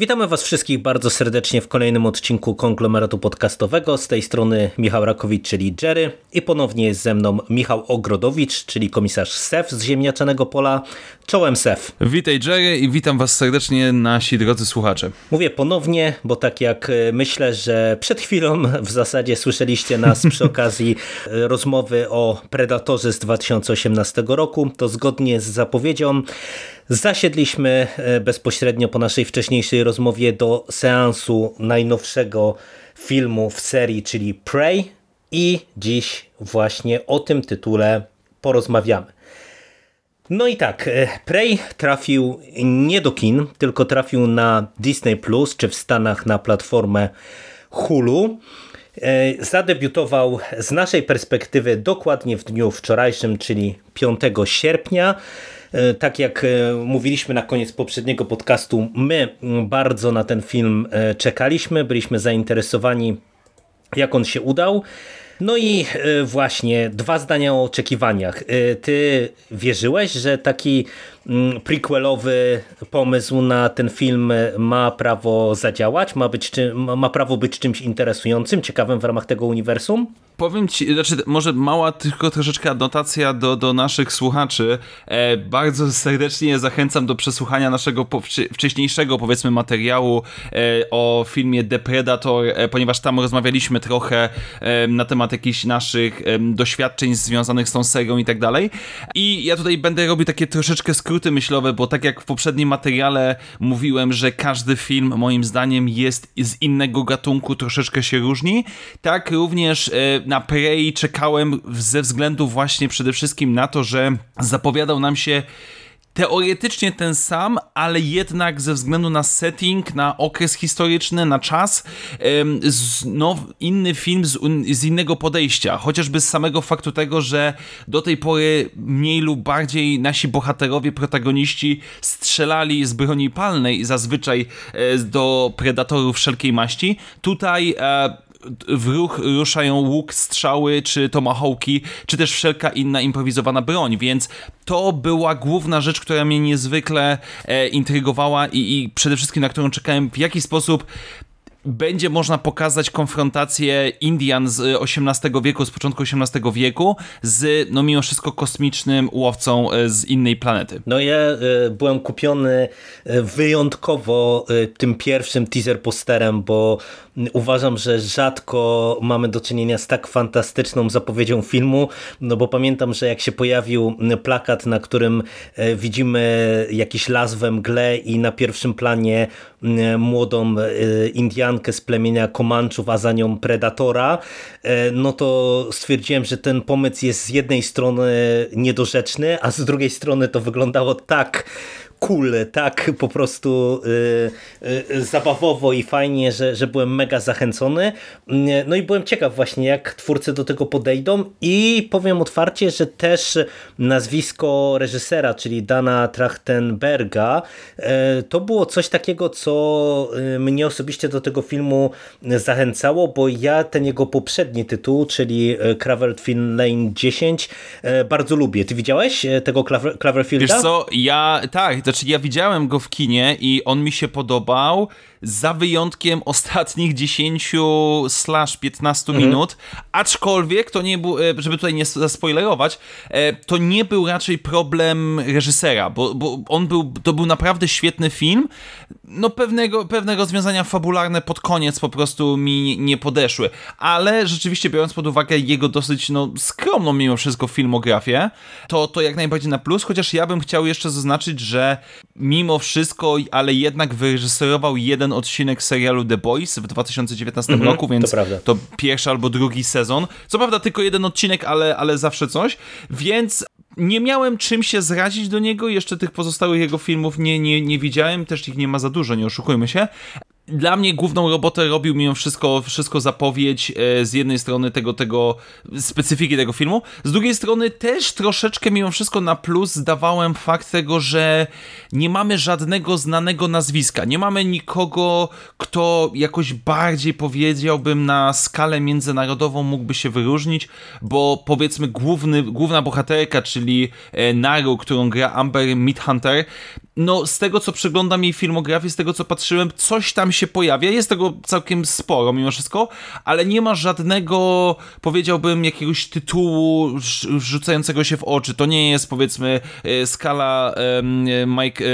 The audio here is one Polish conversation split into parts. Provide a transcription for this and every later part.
Witamy Was wszystkich bardzo serdecznie w kolejnym odcinku konglomeratu podcastowego. Z tej strony Michał Rakowicz, czyli Jerry, i ponownie jest ze mną Michał Ogrodowicz, czyli komisarz SEF z Ziemniaczanego Pola. Czołem SEF. Witaj Jerry i witam Was serdecznie nasi drodzy słuchacze. Mówię ponownie, bo tak jak e, myślę, że przed chwilą w zasadzie słyszeliście nas przy okazji e, rozmowy o Predatorze z 2018 roku, to zgodnie z zapowiedzią Zasiedliśmy e, bezpośrednio po naszej wcześniejszej rozmowie do seansu najnowszego filmu w serii, czyli Prey i dziś właśnie o tym tytule porozmawiamy. No i tak, e, Prey trafił nie do kin, tylko trafił na Disney Plus, czy w Stanach na platformę Hulu. E, zadebiutował z naszej perspektywy dokładnie w dniu wczorajszym, czyli 5 sierpnia. E, tak jak e, mówiliśmy na koniec poprzedniego podcastu, my bardzo na ten film e, czekaliśmy, byliśmy zainteresowani jak on się udał. No i właśnie dwa zdania o oczekiwaniach. Ty wierzyłeś, że taki mm, prequelowy pomysł na ten film ma prawo zadziałać, ma, być, ma prawo być czymś interesującym, ciekawym w ramach tego uniwersum? Powiem ci, znaczy może mała tylko troszeczkę adnotacja do, do naszych słuchaczy. E, bardzo serdecznie zachęcam do przesłuchania naszego wcześniejszego powiedzmy materiału e, o filmie The Predator, e, ponieważ tam rozmawialiśmy trochę e, na temat jakichś naszych doświadczeń związanych z tą serią i tak dalej. I ja tutaj będę robił takie troszeczkę skróty myślowe, bo tak jak w poprzednim materiale mówiłem, że każdy film moim zdaniem jest z innego gatunku, troszeczkę się różni, tak również e, na Prey czekałem ze względu właśnie przede wszystkim na to, że zapowiadał nam się teoretycznie ten sam, ale jednak ze względu na setting, na okres historyczny, na czas, no, inny film z, z, innego podejścia. Chociażby z samego faktu tego, że do tej pory mniej lub bardziej nasi bohaterowie, protagoniści strzelali z broni palnej zazwyczaj e, do predatorów wszelkiej maści. Tutaj e, w ruch ruszają łuk, strzały, czy tomahawki, czy też wszelka inna improwizowana broń, więc to była główna rzecz, która mnie niezwykle e, intrygowała i, i przede wszystkim na którą czekałem, w jaki sposób będzie można pokazać konfrontację Indian z XVIII wieku, z początku XVIII wieku, z no mimo wszystko kosmicznym łowcą e, z innej planety. No ja y, byłem kupiony wyjątkowo y, tym pierwszym teaser posterem, bo uważam, że rzadko mamy do czynienia z tak fantastyczną zapowiedzią filmu, no bo pamiętam, że jak się pojawił plakat, na którym e, widzimy jakiś las we mgle i na pierwszym planie młodą e, Indiankę z plemienia Komanczów, a za nią Predatora, e, no to stwierdziłem, że ten pomysł jest z jednej strony niedorzeczny, a z drugiej strony to wyglądało tak cool, tak po prostu y, y, zabawowo i fajnie, że, że byłem mega zachęcony. No i byłem ciekaw właśnie, jak twórcy do tego podejdą i powiem otwarcie, że też nazwisko reżysera, czyli Dana Trachtenberga, y, to było coś takiego, co y, mnie osobiście do tego filmu zachęcało, bo ja ten jego poprzedni tytuł, czyli Cloverfield Lane 10, y, bardzo lubię. Ty widziałeś tego Cloverfielda? Wiesz co, ja tak, znaczy ja widziałem go w kinie i on mi się podobał za wyjątkiem ostatnich 10 slash 15 mhm. minut, aczkolwiek to nie był, e, żeby tutaj nie zaspoilerować, e, to nie był raczej problem reżysera, bo, bo on był, to był naprawdę świetny film, no pewnego, pewne rozwiązania fabularne pod koniec po prostu mi nie podeszły, ale rzeczywiście biorąc pod uwagę jego dosyć no, skromną mimo wszystko filmografię, to, to jak najbardziej na plus, chociaż ja bym chciał jeszcze zaznaczyć, że mimo wszystko, ale jednak wyreżyserował jeden odcinek serialu The Boys w 2019 mm -hmm, roku, więc to, to, pierwszy albo drugi sezon. Co prawda tylko jeden odcinek, ale, ale zawsze coś, więc nie miałem czym się zrazić do niego, jeszcze tych pozostałych jego filmów nie, nie, nie widziałem, też ich nie ma za dużo, nie oszukujmy się. Dla mnie główną robotę robił mimo wszystko, wszystko zapowiedź e, z jednej strony tego, tego specyfiki tego filmu, z drugiej strony też troszeczkę mimo wszystko na plus zdawałem fakt tego, że nie mamy żadnego znanego nazwiska, nie mamy nikogo, kto jakoś bardziej powiedziałbym na skalę międzynarodową mógłby się wyróżnić, bo powiedzmy główny, główna bohaterka, czyli e, Naru, którą gra Amber Midhunter, no z tego co przeglądam jej filmografię, z tego co patrzyłem, coś tam się pojawia, jest tego całkiem sporo mimo wszystko, ale nie ma żadnego, powiedziałbym, jakiegoś tytułu rzucającego się w oczy. To nie jest powiedzmy e, skala Mike, e,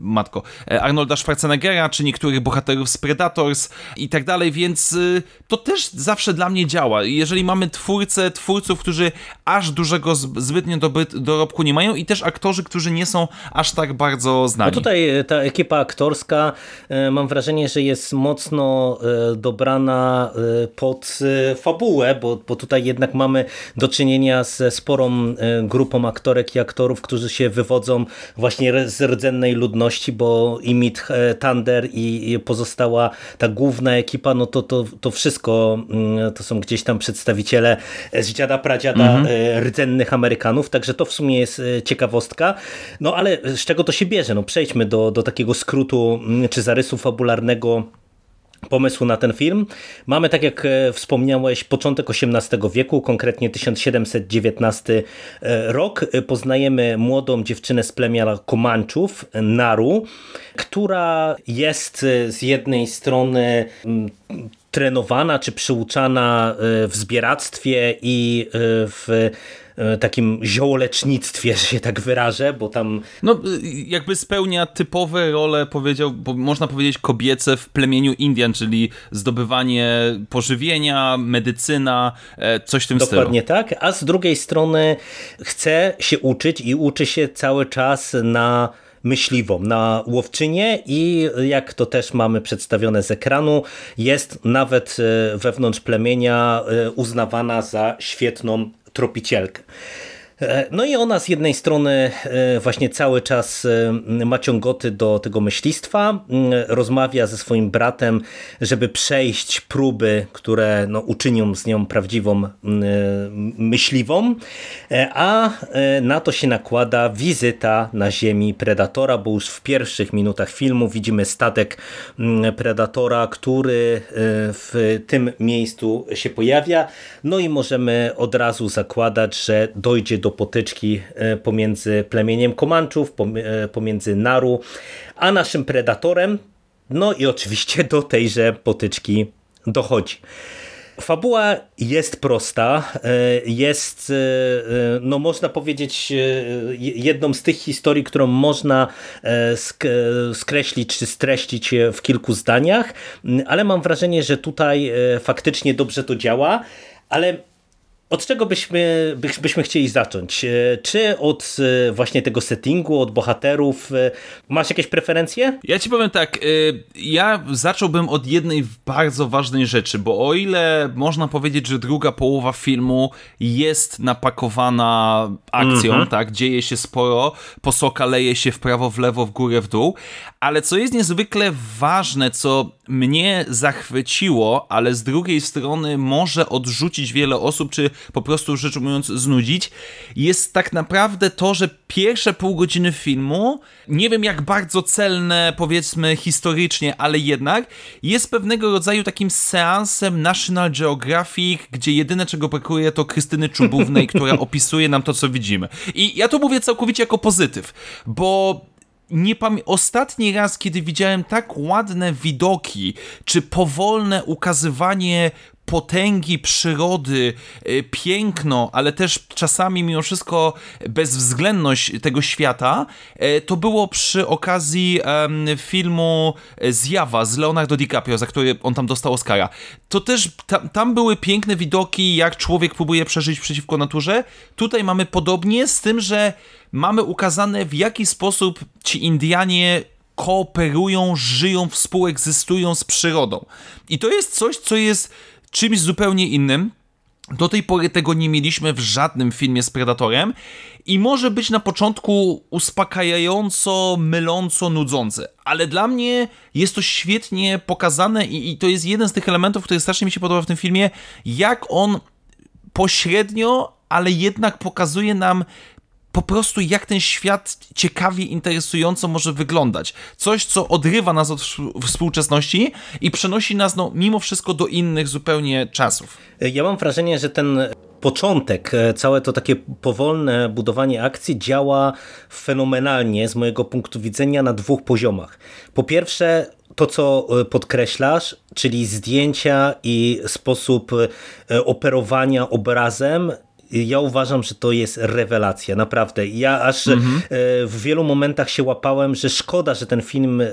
matko, e, Arnolda Schwarzeneggera, czy niektórych bohaterów z Predators i tak dalej, więc to też zawsze dla mnie działa. Jeżeli mamy twórcę, twórców, którzy aż dużego zbytnio dorobku nie mają i też aktorzy, którzy nie są aż tak bardzo bardzo znani. No tutaj e, ta ekipa aktorska e, mam wrażenie, że jest mocno e, dobrana pod fabułę, bo, bo tutaj jednak mamy do czynienia ze sporą grupą aktorek i aktorów, którzy się wywodzą właśnie z rdzennej ludności, bo i Mit Thunder i pozostała ta główna ekipa, no to, to, to wszystko mm, to są gdzieś tam przedstawiciele z dziada pradziada mhm. rdzennych Amerykanów, także to w sumie jest ciekawostka. No ale z czego to się bierze. No przejdźmy do, do takiego skrótu mm, czy zarysu fabularnego pomysłu na ten film. Mamy, tak jak e, wspomniałeś, początek XVIII wieku, konkretnie 1719 e, rok. E, poznajemy młodą dziewczynę z plemienia Komanczów, Naru, która jest z jednej strony mm, trenowana czy przyuczana w zbieractwie i w E, takim ziołolecznictwie, że się tak wyrażę, bo tam... No jakby spełnia typowe role, powiedział, można powiedzieć kobiece w plemieniu Indian, czyli zdobywanie pożywienia, medycyna, e, coś w tym Dokładnie stylu. Dokładnie tak, a z drugiej strony chce się uczyć i uczy się cały czas na myśliwą, na łowczynię i jak to też mamy przedstawione z ekranu, jest nawet e, wewnątrz plemienia uznawana za świetną tropicielkę. E, no i ona z jednej strony e, właśnie cały czas e, ma ciągoty do tego myślistwa, rozmawia ze swoim bratem, żeby przejść próby, które no, uczynią z nią prawdziwą myśliwą, a na to się nakłada wizyta na ziemi Predatora, bo już w pierwszych minutach filmu widzimy statek Predatora, który w tym miejscu się pojawia, no i możemy od razu zakładać, że dojdzie do do potyczki e, pomiędzy plemieniem Komanczów, e, pomiędzy Naru, a naszym predatorem. No i oczywiście do tejże potyczki dochodzi. Fabuła jest prosta, e, jest, no można powiedzieć, jedną z tych historii, którą można skreślić czy streścić w kilku zdaniach, ale mam wrażenie, że tutaj faktycznie dobrze to działa, ale od czego byśmy, byśmy chcieli zacząć? E, czy od e, właśnie tego settingu, od bohaterów? E, masz jakieś preferencje? Ja ci powiem tak, ja zacząłbym od jednej bardzo ważnej rzeczy, bo o ile można powiedzieć, że druga połowa filmu jest napakowana akcją, -hmm. tak, dzieje się sporo, posoka leje się w prawo, w lewo, w górę, w dół, ale co jest niezwykle ważne, co mnie zachwyciło, ale z drugiej strony może odrzucić wiele osób, czy po prostu rzecz ujmując znudzić, jest tak naprawdę to, że pierwsze pół godziny filmu, nie wiem jak bardzo celne powiedzmy historycznie, ale jednak jest pewnego rodzaju takim seansem National Geographic, gdzie jedyne czego brakuje to Krystyny Czubównej, która opisuje nam to, co widzimy. I ja to mówię całkowicie jako pozytyw, bo nie pamię- ostatni raz, kiedy widziałem tak ładne widoki, czy powolne ukazywanie potęgi przyrody, y, piękno, ale też czasami mimo wszystko bezwzględność tego świata, y, to było przy okazji filmu Zjawa z Leonardo DiCaprio, za który on tam dostał Oscara. To też tam, tam były piękne widoki, jak człowiek próbuje przeżyć przeciwko naturze. Tutaj mamy podobnie, z tym, że mamy ukazane w jaki sposób ci Indianie kooperują, żyją, współegzystują z przyrodą. I to jest coś, co jest czymś zupełnie innym. Do tej pory tego nie mieliśmy w żadnym filmie z Predatorem i może być na początku uspokajająco, myląco, nudzące, ale dla mnie jest to świetnie pokazane i, i to jest jeden z tych elementów, który strasznie mi się podoba w tym filmie, jak on pośrednio, ale jednak pokazuje nam po prostu jak ten świat ciekawie, interesująco może wyglądać. Coś, co odrywa nas od współczesności i przenosi nas, no, mimo wszystko do innych zupełnie czasów. Ja mam wrażenie, że ten początek, e, całe to takie powolne budowanie akcji działa fenomenalnie z mojego punktu widzenia na dwóch poziomach. Po pierwsze, to co e, podkreślasz, czyli zdjęcia i sposób e, operowania obrazem ja uważam, że to jest rewelacja, naprawdę. Ja aż mhm. w wielu momentach się łapałem, że szkoda, że ten film e,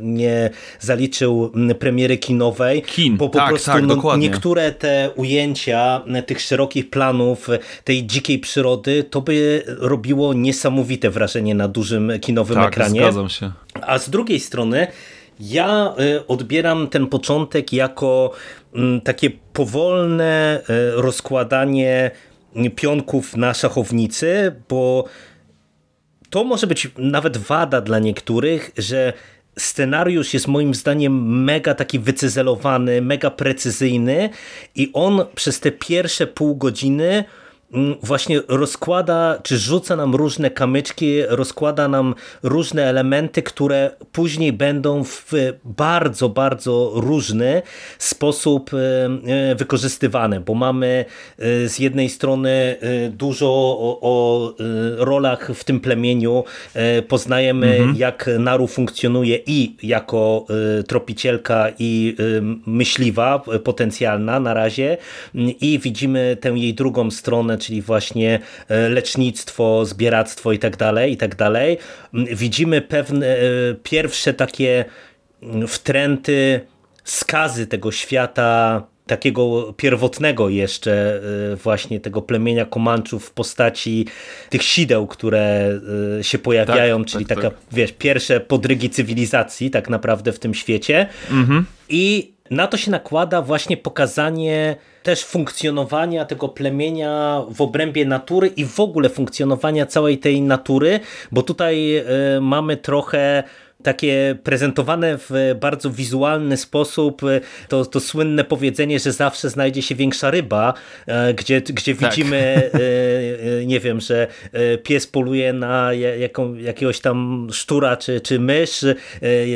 nie zaliczył premiery kinowej, Kin, bo po tak, prostu tak, no, niektóre te ujęcia tych szerokich planów, tej dzikiej przyrody, to by robiło niesamowite wrażenie na dużym kinowym tak, ekranie. zgadzam się. A z drugiej strony ja odbieram ten początek jako takie powolne rozkładanie pionków na szachownicy, bo to może być nawet wada dla niektórych, że scenariusz jest moim zdaniem mega taki wycyzelowany, mega precyzyjny i on przez te pierwsze pół godziny właśnie rozkłada, czy rzuca nam różne kamyczki, rozkłada nam różne elementy, które później będą w bardzo, bardzo różny sposób e, e, wykorzystywane, bo mamy e, z jednej strony dużo o, o rolach w tym plemieniu, poznajemy mhm. jak Naru funkcjonuje i jako tropicielka i myśliwa potencjalna na razie i widzimy tę jej drugą stronę, czyli właśnie e, lecznictwo, zbieractwo i tak dalej, i tak dalej. Widzimy pewne e, pierwsze takie wtręty, skazy tego świata takiego pierwotnego jeszcze e, właśnie tego plemienia Komanczów w postaci tych sideł, które się pojawiają, tak, czyli tak, taka, tak. wiesz, pierwsze podrygi cywilizacji tak naprawdę w tym świecie. Mhm. I na to się nakłada właśnie pokazanie też funkcjonowania tego plemienia w obrębie natury i w ogóle funkcjonowania całej tej natury, bo tutaj y, mamy trochę takie prezentowane w bardzo wizualny sposób, to, to słynne powiedzenie, że zawsze znajdzie się większa ryba, e, gdzie, gdzie tak. widzimy, e, e, nie wiem, że pies poluje na jaką, jakiegoś tam sztura czy, czy mysz,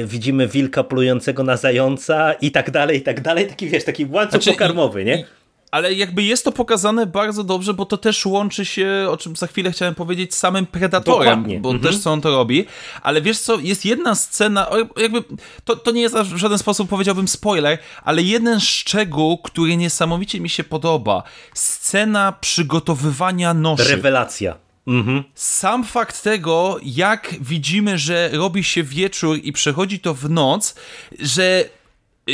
widzimy wilka polującego na zająca i tak dalej, i tak dalej. Taki, wiesz, taki łańcuch znaczy, pokarmowy, nie? Ale jakby jest to pokazane bardzo dobrze, bo to też łączy się, o czym za chwilę chciałem powiedzieć, z samym Predatorem, Dokładnie. bo mhm. też co on to robi. Ale wiesz co, jest jedna scena, jakby to, to nie jest w żaden sposób powiedziałbym spoiler, ale jeden szczegół, który niesamowicie mi się podoba. Scena przygotowywania noszy. Rewelacja. Mhm. Sam fakt tego, jak widzimy, że robi się wieczór i przechodzi to w noc, że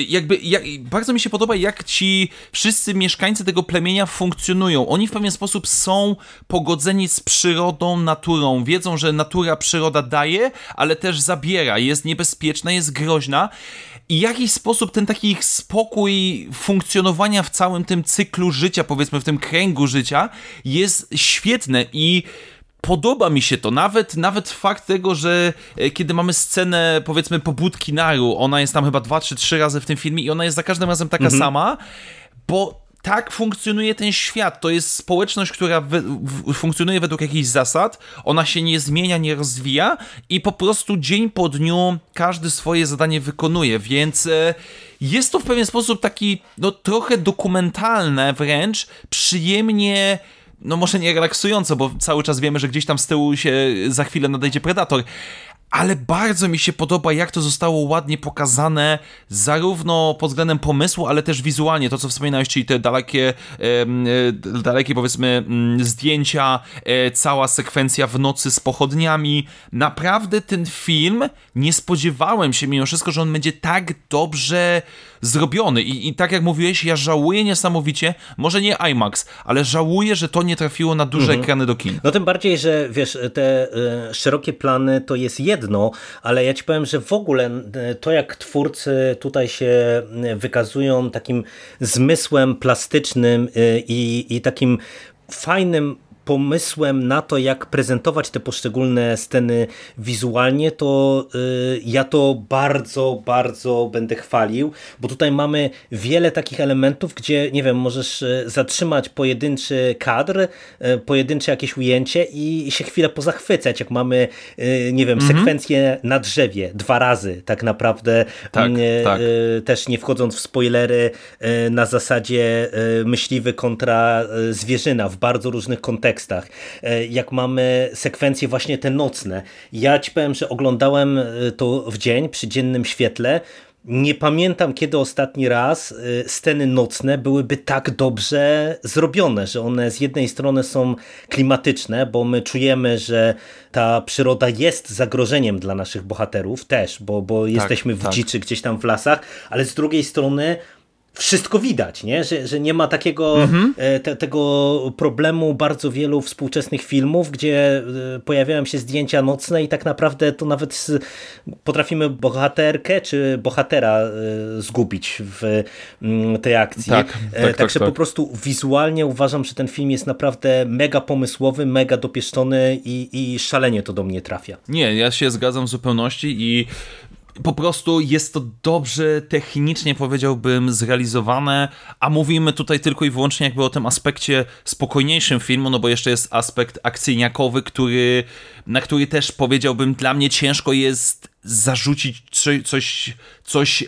jakby jak, bardzo mi się podoba, jak ci wszyscy mieszkańcy tego plemienia funkcjonują. Oni w pewien sposób są pogodzeni z przyrodą, naturą. Wiedzą, że natura, przyroda daje, ale też zabiera. Jest niebezpieczna, jest groźna. I jakiś sposób ten taki ich spokój funkcjonowania w całym tym cyklu życia, powiedzmy w tym kręgu życia, jest świetne i podoba mi się to. Nawet, nawet fakt tego, że e, kiedy mamy scenę, powiedzmy, pobudki Naru, ona jest tam chyba dwa czy trzy razy w tym filmie i ona jest za każdym razem taka mhm. sama, bo tak funkcjonuje ten świat. To jest społeczność, która w, funkcjonuje według jakichś zasad, ona się nie zmienia, nie rozwija i po prostu dzień po dniu każdy swoje zadanie wykonuje, więc e, jest to w pewien sposób taki, no trochę dokumentalne wręcz, przyjemnie no może nie relaksująco, bo cały czas wiemy, że gdzieś tam z tyłu się za chwilę nadejdzie Predator, ale bardzo mi się podoba, jak to zostało ładnie pokazane, zarówno pod względem pomysłu, ale też wizualnie. To, co wspominałeś, czyli te dalekie, e, dalekie powiedzmy, mm, zdjęcia, e, cała sekwencja w nocy z pochodniami. Naprawdę ten film, nie spodziewałem się mimo wszystko, że on będzie tak dobrze zrobiony. I, I tak jak mówiłeś, ja żałuję niesamowicie, może nie IMAX, ale żałuję, że to nie trafiło na duże mhm. ekrany do kin. No tym bardziej, że wiesz, te e, szerokie plany to jest jedno, jedno, ale ja ci powiem, że w ogóle to jak twórcy tutaj się wykazują takim zmysłem plastycznym i, i takim fajnym pomysłem na to, jak prezentować te poszczególne sceny wizualnie, to y, ja to bardzo, bardzo będę chwalił, bo tutaj mamy wiele takich elementów, gdzie, nie wiem, możesz y, zatrzymać pojedynczy kadr, y, pojedyncze jakieś ujęcie i się chwilę pozachwycać, jak mamy, nie wiem, mhm. sekwencję na drzewie dwa razy, tak naprawdę, tak, tak. też nie wchodząc w spoilery, na zasadzie myśliwy kontra zwierzyna w bardzo różnych kontekstach, tekstach, e, jak mamy sekwencje właśnie te nocne. Ja ci powiem, że oglądałem e, to w dzień, przy dziennym świetle, nie pamiętam, kiedy ostatni raz e, sceny nocne byłyby tak dobrze zrobione, że one z jednej strony są klimatyczne, bo my czujemy, że ta przyroda jest zagrożeniem dla naszych bohaterów też, bo, bo tak, jesteśmy w tak. dziczy gdzieś tam w lasach, ale z drugiej strony wszystko widać, nie? Że, że nie ma takiego mhm. E, te, tego problemu bardzo wielu współczesnych filmów, gdzie e, pojawiają się zdjęcia nocne i tak naprawdę to nawet potrafimy bohaterkę czy bohatera e, zgubić w mm, tej akcji. Tak, tak, Także tak, po prostu wizualnie uważam, że ten film jest naprawdę mega pomysłowy, mega dopieszczony i, i szalenie to do mnie trafia. Nie, ja się zgadzam w zupełności i po prostu jest to dobrze technicznie, powiedziałbym, zrealizowane, a mówimy tutaj tylko i wyłącznie jakby o tym aspekcie spokojniejszym filmu, no bo jeszcze jest aspekt akcyjniakowy, który, na który też powiedziałbym, dla mnie ciężko jest zarzucić coś, coś, coś,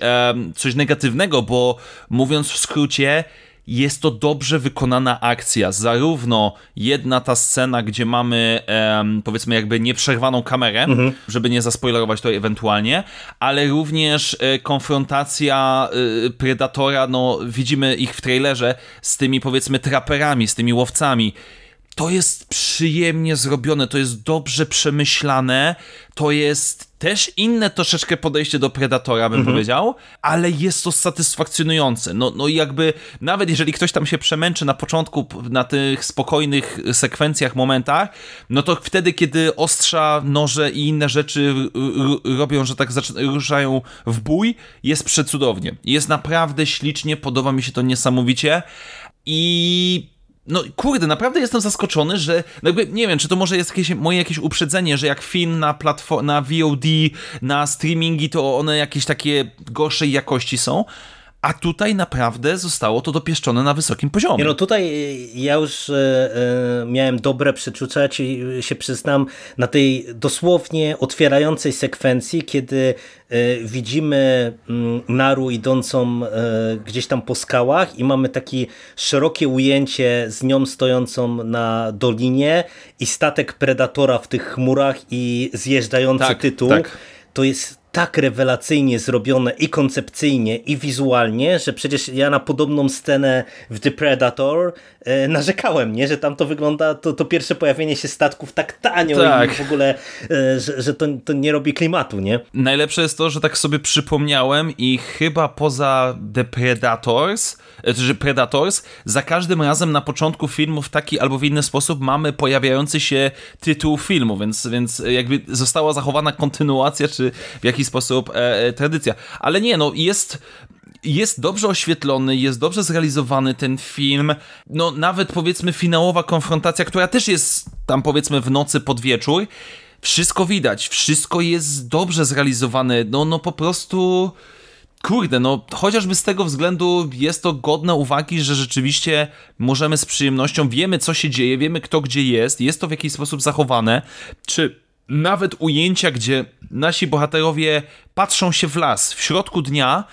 coś negatywnego, bo mówiąc w skrócie, jest to dobrze wykonana akcja. Zarówno jedna ta scena, gdzie mamy powiedzmy jakby nieprzerwaną kamerę, mhm. żeby nie zaspoilerować to ewentualnie, ale również e, konfrontacja e, Predatora, no widzimy ich w trailerze z tymi powiedzmy traperami, z tymi łowcami to jest przyjemnie zrobione, to jest dobrze przemyślane, to jest też inne troszeczkę podejście do Predatora, bym mhm. powiedział, ale jest to satysfakcjonujące. No, no jakby, nawet jeżeli ktoś tam się przemęczy na początku, na tych spokojnych sekwencjach, momentach, no to wtedy, kiedy ostrza, noże i inne rzeczy robią, że tak ruszają w bój, jest przecudownie. Jest naprawdę ślicznie, podoba mi się to niesamowicie i no kurde, naprawdę jestem zaskoczony, że no jakby, nie wiem, czy to może jest jakieś moje jakieś uprzedzenie, że jak film na platform, na VOD, na streamingi, to one jakieś takie gorszej jakości są, a tutaj naprawdę zostało to dopieszczone na wysokim poziomie. no tutaj ja już e, e, miałem dobre przeczucia, ci się przyznam, na tej dosłownie otwierającej sekwencji, kiedy widzimy mm, Naru idącą gdzieś tam po skałach i mamy takie szerokie ujęcie z nią stojącą na dolinie i statek Predatora w tych chmurach i zjeżdżający tak, tytuł. Tak. To jest tak rewelacyjnie zrobione i koncepcyjnie, i wizualnie, że przecież ja na podobną scenę w The Predator e, narzekałem, nie? że tam to wygląda, to, to pierwsze pojawienie się statków tak tanio tak. i w ogóle, e, że, że to, to nie robi klimatu, nie? Najlepsze jest to, że tak sobie przypomniałem i chyba poza The Predators, e, że Predators, za każdym razem na początku filmu w taki albo w inny sposób mamy pojawiający się tytuł filmu, więc, więc jakby została zachowana kontynuacja, czy w jakiś sposób e, e, tradycja. Ale nie, no jest jest dobrze oświetlony, jest dobrze zrealizowany ten film. No, nawet powiedzmy finałowa konfrontacja, która też jest tam powiedzmy w nocy pod wieczór. Wszystko widać, wszystko jest dobrze zrealizowane. No, no po prostu. Kurde, no chociażby z tego względu jest to godne uwagi, że rzeczywiście możemy z przyjemnością, wiemy co się dzieje, wiemy kto gdzie jest, jest to w jakiś sposób zachowane. Czy nawet ujęcia, gdzie nasi bohaterowie patrzą się w las w środku dnia,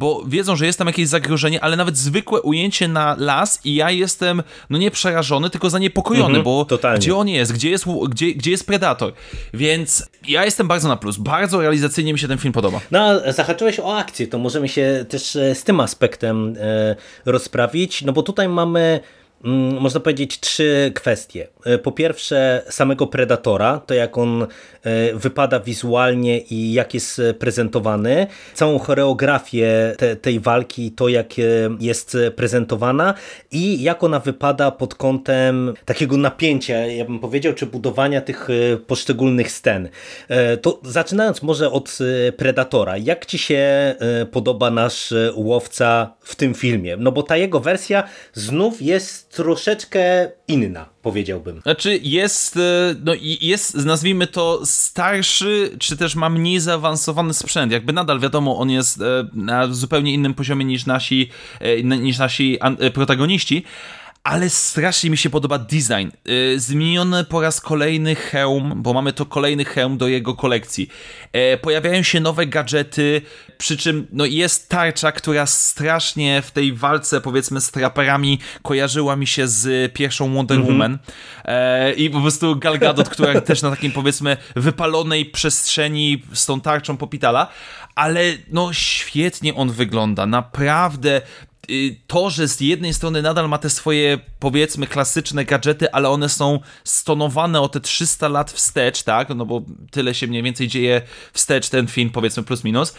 bo wiedzą, że jest tam jakieś zagrożenie, ale nawet zwykłe ujęcie na las i ja jestem, no nie przerażony, tylko zaniepokojony, mhm, bo totalnie. gdzie on jest, gdzie jest, gdzie, gdzie jest Predator. Więc ja jestem bardzo na plus. Bardzo realizacyjnie mi się ten film podoba. No, zahaczyłeś o akcję, to możemy się też e, z tym aspektem e, rozprawić, no bo tutaj mamy można powiedzieć, trzy kwestie. E, po pierwsze, samego Predatora, to jak on e, wypada wizualnie i jak jest prezentowany, całą choreografię te, tej walki, to jak jest prezentowana i jak ona wypada pod kątem takiego napięcia, ja bym powiedział, czy budowania tych poszczególnych scen. To zaczynając może od Predatora, jak ci się podoba nasz łowca w tym filmie? No bo ta jego wersja znów jest troszeczkę inna, powiedziałbym. Znaczy jest, e, no jest, nazwijmy to starszy, czy też ma mniej zaawansowany sprzęt. Jakby nadal wiadomo, on jest e, na zupełnie innym poziomie niż nasi, e, niż nasi protagoniści, ale strasznie mi się podoba design. Yy, zmieniony po raz kolejny hełm, bo mamy to kolejny hełm do jego kolekcji. Yy, pojawiają się nowe gadżety, przy czym no, jest tarcza, która strasznie w tej walce, powiedzmy, z traperami kojarzyła mi się z pierwszą Wonder mm -hmm. Woman. Yy, I po prostu Gal Gadot, która też na takim, powiedzmy, wypalonej przestrzeni z tą tarczą popitala ale no świetnie on wygląda, naprawdę Y, to, że z jednej strony nadal ma te swoje, powiedzmy, klasyczne gadżety, ale one są stonowane o te 300 lat wstecz, tak? No bo tyle się mniej więcej dzieje wstecz ten film, powiedzmy, plus minus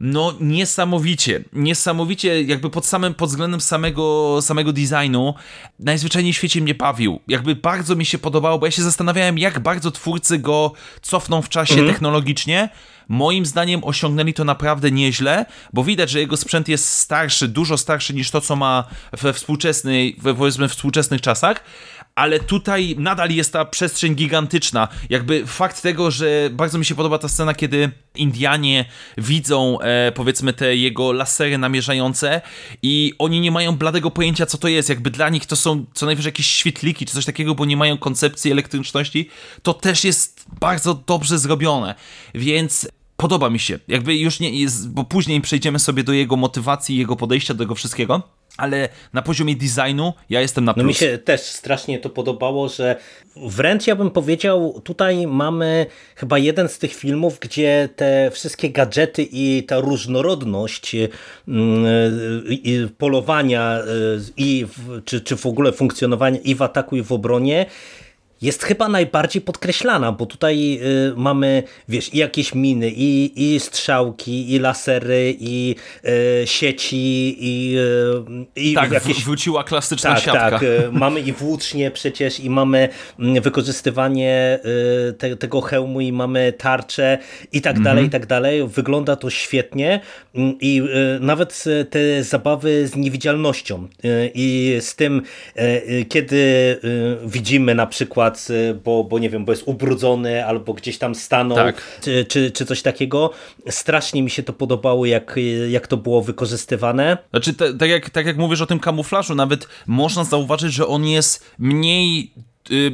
no niesamowicie, niesamowicie jakby pod samym, pod względem samego, samego designu najzwyczajniej w świecie mnie bawił. Jakby bardzo mi się podobało, bo ja się zastanawiałem, jak bardzo twórcy go cofną w czasie mhm. technologicznie. Moim zdaniem osiągnęli to naprawdę nieźle, bo widać, że jego sprzęt jest starszy, dużo starszy niż to, co ma we współczesnej, we, powiedzmy, współczesnych czasach, ale tutaj nadal jest ta przestrzeń gigantyczna. Jakby fakt tego, że bardzo mi się podoba ta scena, kiedy Indianie widzą e, powiedzmy te jego lasery namierzające i oni nie mają bladego pojęcia, co to jest. Jakby dla nich to są co najwyżej jakieś świetliki czy coś takiego, bo nie mają koncepcji elektryczności. To też jest bardzo dobrze zrobione. Więc podoba mi się. Jakby już nie jest, bo później przejdziemy sobie do jego motywacji, jego podejścia do tego wszystkiego ale na poziomie designu ja jestem na plus. No mi się też strasznie to podobało, że wręcz ja bym powiedział, tutaj mamy chyba jeden z tych filmów, gdzie te wszystkie gadżety i ta różnorodność mm, i polowania i czy, czy w ogóle funkcjonowania i w ataku i w obronie jest chyba najbardziej podkreślana, bo tutaj y, mamy, wiesz, i jakieś miny, i, i strzałki, i lasery, i y, sieci, i, y, i tak, jakieś... wróciła klasyczna tak, siatka. Tak, y, mamy i włócznie przecież, i mamy mm, wykorzystywanie y, te, tego hełmu, i mamy tarcze, i tak dalej, i tak dalej. Wygląda to świetnie mm, i y, nawet te zabawy z niewidzialnością i z tym, kiedy widzimy na przykład bo, bo nie wiem, bo jest ubrudzony albo gdzieś tam stanął, tak. czy, czy, czy coś takiego. Strasznie mi się to podobało, jak, jak to było wykorzystywane. Znaczy, tak jak, tak jak mówisz o tym kamuflażu, nawet można zauważyć, że on jest mniej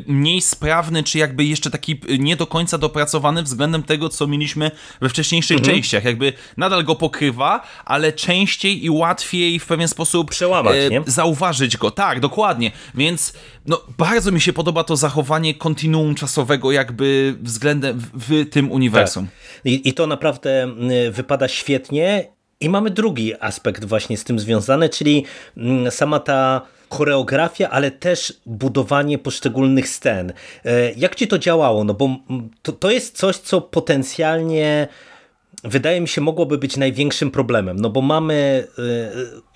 mniej sprawny, czy jakby jeszcze taki y, nie do końca dopracowany względem tego, co mieliśmy we wcześniejszych mhm. częściach. Jakby nadal go pokrywa, ale częściej i łatwiej w pewien sposób Przełamać, e, zauważyć go. Tak, dokładnie. Więc no, bardzo mi się podoba to zachowanie kontinuum czasowego jakby względem w, tym uniwersum. Tak. I, I to naprawdę y, wypada świetnie. I mamy drugi aspekt właśnie z tym związany, czyli mm, sama ta choreografia, ale też budowanie poszczególnych scen. E, jak ci to działało? No bo to, to jest coś, co potencjalnie wydaje mi się mogłoby być największym problemem, no bo mamy e,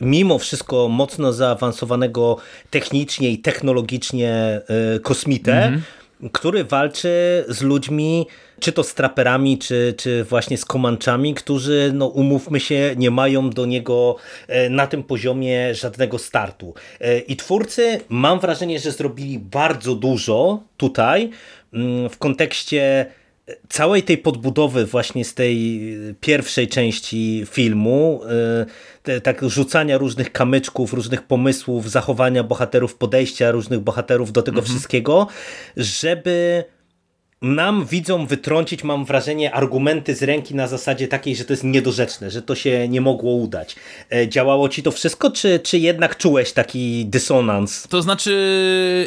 mimo wszystko mocno zaawansowanego technicznie i technologicznie e, kosmitę, mm -hmm. Który walczy z ludźmi czy to z traperami, czy, czy właśnie z komanczami, którzy, no umówmy się, nie mają do niego e, na tym poziomie żadnego startu. E, I twórcy, mam wrażenie, że zrobili bardzo dużo tutaj mm, w kontekście całej tej podbudowy właśnie z tej pierwszej części filmu, e, te, tak rzucania różnych kamyczków, różnych pomysłów, zachowania bohaterów, podejścia różnych bohaterów do tego mhm. wszystkiego, żeby nam widzom wytrącić, mam wrażenie, argumenty z ręki na zasadzie takiej, że to jest niedorzeczne, że to się nie mogło udać. E, działało ci to wszystko, czy, czy jednak czułeś taki dysonans? To znaczy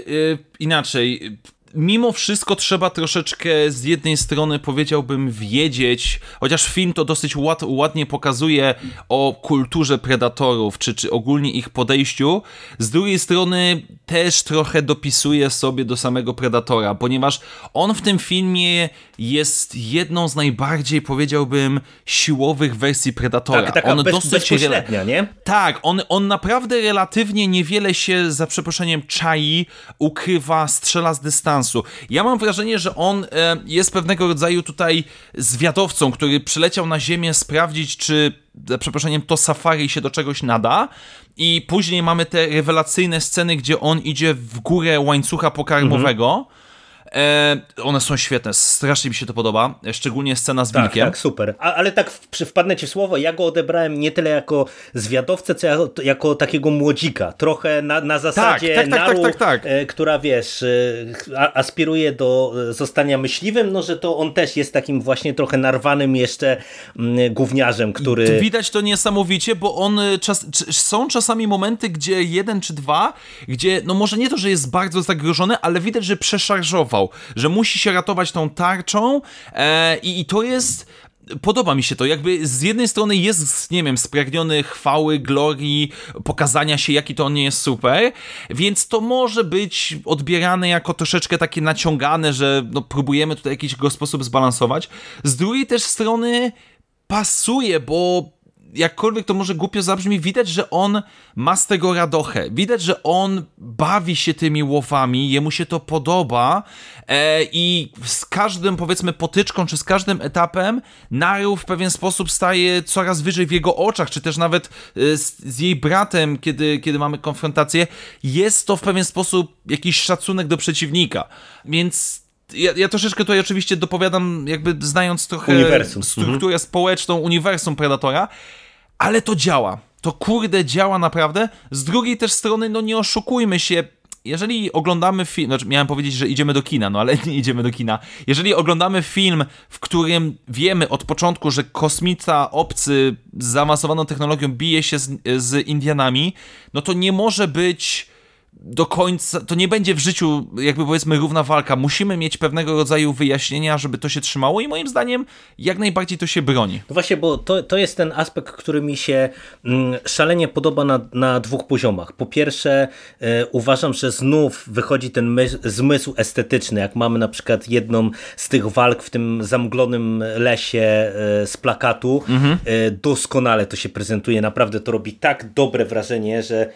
yy, inaczej mimo wszystko trzeba troszeczkę z jednej strony powiedziałbym wiedzieć, chociaż film to dosyć ład, ładnie pokazuje o kulturze predatorów, czy, czy ogólnie ich podejściu, z drugiej strony też trochę dopisuje sobie do samego predatora, ponieważ on w tym filmie jest jedną z najbardziej powiedziałbym siłowych wersji predatora. Tak, taka on bez, dosyć bezpośrednia, nie? tak, on, on naprawdę relatywnie niewiele się, za przeproszeniem, czai, ukrywa, strzela z dystansu. Ja mam wrażenie, że on e, jest pewnego rodzaju tutaj zwiadowcą, który przyleciał na Ziemię sprawdzić, czy za przeproszeniem, to safari się do czegoś nada. I później mamy te rewelacyjne sceny, gdzie on idzie w górę łańcucha pokarmowego. Mhm E, one są świetne, strasznie mi się to podoba, szczególnie scena z tak, wilkiem. Tak, super. A, ale tak przy, wpadnę ci w słowo, ja go odebrałem nie tyle jako zwiadowcę, co jako, jako takiego młodzika. Trochę na, na zasadzie tak, tak, tak, naru, tak, tak, tak. E, która wiesz, e, aspiruje do zostania myśliwym, no że to on też jest takim właśnie trochę narwanym jeszcze mm, gówniarzem, który... Widać to niesamowicie, bo on e, czas, są czasami momenty, gdzie jeden czy dwa, gdzie no może nie to, że jest bardzo zagrożony, ale widać, że przeszarżował że musi się ratować tą tarczą e, i, i to jest podoba mi się to. Jakby z jednej strony jest, nie wiem, spragniony chwały, glorii, pokazania się, jaki to on nie jest super, więc to może być odbierane jako troszeczkę takie naciągane, że no, próbujemy tutaj jakiś sposób zbalansować. Z drugiej też strony pasuje, bo jakkolwiek to może głupio zabrzmi, widać, że on ma z tego radochę. Widać, że on bawi się tymi łowami, jemu się to podoba e, i z każdym, powiedzmy, potyczką, czy z każdym etapem Naru w pewien sposób staje coraz wyżej w jego oczach, czy też nawet e, z, z, jej bratem, kiedy, kiedy mamy konfrontację, jest to w pewien sposób jakiś szacunek do przeciwnika. Więc ja, ja, troszeczkę tutaj oczywiście dopowiadam, jakby znając trochę uniwersum. strukturę mhm. społeczną uniwersum Predatora, ale to działa. To kurde działa naprawdę. Z drugiej też strony, no nie oszukujmy się, jeżeli oglądamy film, znaczy miałem powiedzieć, że idziemy do kina, no ale nie idziemy do kina. Jeżeli oglądamy film, w którym wiemy od początku, że kosmita obcy z zaawansowaną technologią bije się z, z Indianami, no to nie może być do końca, to nie będzie w życiu jakby powiedzmy równa walka. Musimy mieć pewnego rodzaju wyjaśnienia, żeby to się trzymało i moim zdaniem jak najbardziej to się broni. No właśnie, bo to, to jest ten aspekt, który mi się mm, szalenie podoba na, na dwóch poziomach. Po pierwsze e, uważam, że znów wychodzi ten mysł, zmysł estetyczny, jak mamy na przykład jedną z tych walk w tym zamglonym lesie e, z plakatu. Mhm. E, doskonale to się prezentuje, naprawdę to robi tak dobre wrażenie, że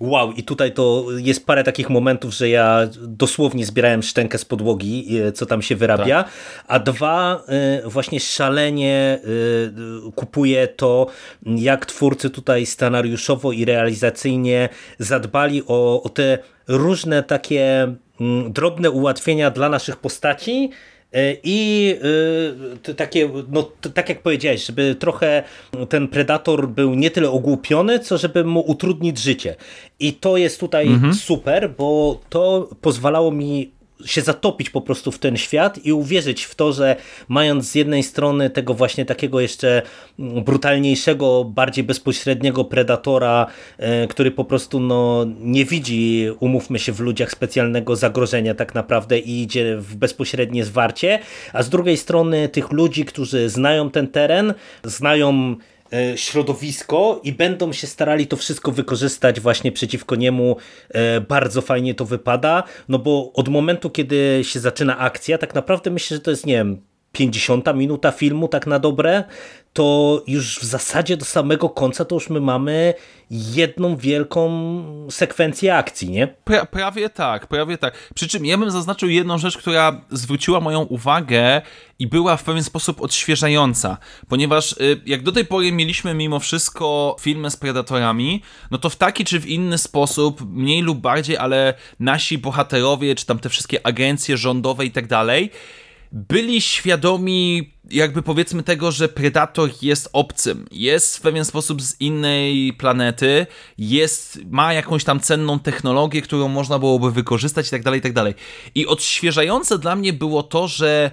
Wow, i tutaj to jest parę takich momentów, że ja dosłownie zbierałem szczękę z podłogi, e, co tam się wyrabia, tak. a dwa, e, właśnie szalenie e, kupuję to, jak twórcy tutaj scenariuszowo i realizacyjnie zadbali o, o te różne takie mm, drobne ułatwienia dla naszych postaci, I y, takie, no tak jak powiedziałeś, żeby trochę ten predator był nie tyle ogłupiony, co żeby mu utrudnić życie. I to jest tutaj mhm. super, bo to pozwalało mi się zatopić po prostu w ten świat i uwierzyć w to, że mając z jednej strony tego właśnie takiego jeszcze brutalniejszego, bardziej bezpośredniego predatora, e, który po prostu no, nie widzi, umówmy się, w ludziach specjalnego zagrożenia tak naprawdę i idzie w bezpośrednie zwarcie, a z drugiej strony tych ludzi, którzy znają ten teren, znają środowisko i będą się starali to wszystko wykorzystać właśnie przeciwko niemu. E, bardzo fajnie to wypada, no bo od momentu, kiedy się zaczyna akcja, tak naprawdę myślę, że to jest, nie wiem, 50 minuta filmu tak na dobre, to już w zasadzie do samego końca to już my mamy jedną wielką sekwencję akcji, nie? Pra, prawie tak, prawie tak. Przy czym ja bym zaznaczył jedną rzecz, która zwróciła moją uwagę i była w pewien sposób odświeżająca, ponieważ y, jak do tej pory mieliśmy mimo wszystko filmy z Predatorami, no to w taki czy w inny sposób, mniej lub bardziej, ale nasi bohaterowie, czy tam te wszystkie agencje rządowe i tak dalej, byli świadomi jakby powiedzmy tego, że Predator jest obcym, jest w pewien sposób z innej planety, jest, ma jakąś tam cenną technologię, którą można byłoby wykorzystać i tak dalej, i tak dalej. I odświeżające dla mnie było to, że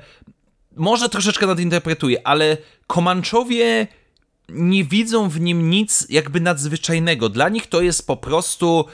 może troszeczkę nadinterpretuję, ale Komanczowie nie widzą w nim nic jakby nadzwyczajnego. Dla nich to jest po prostu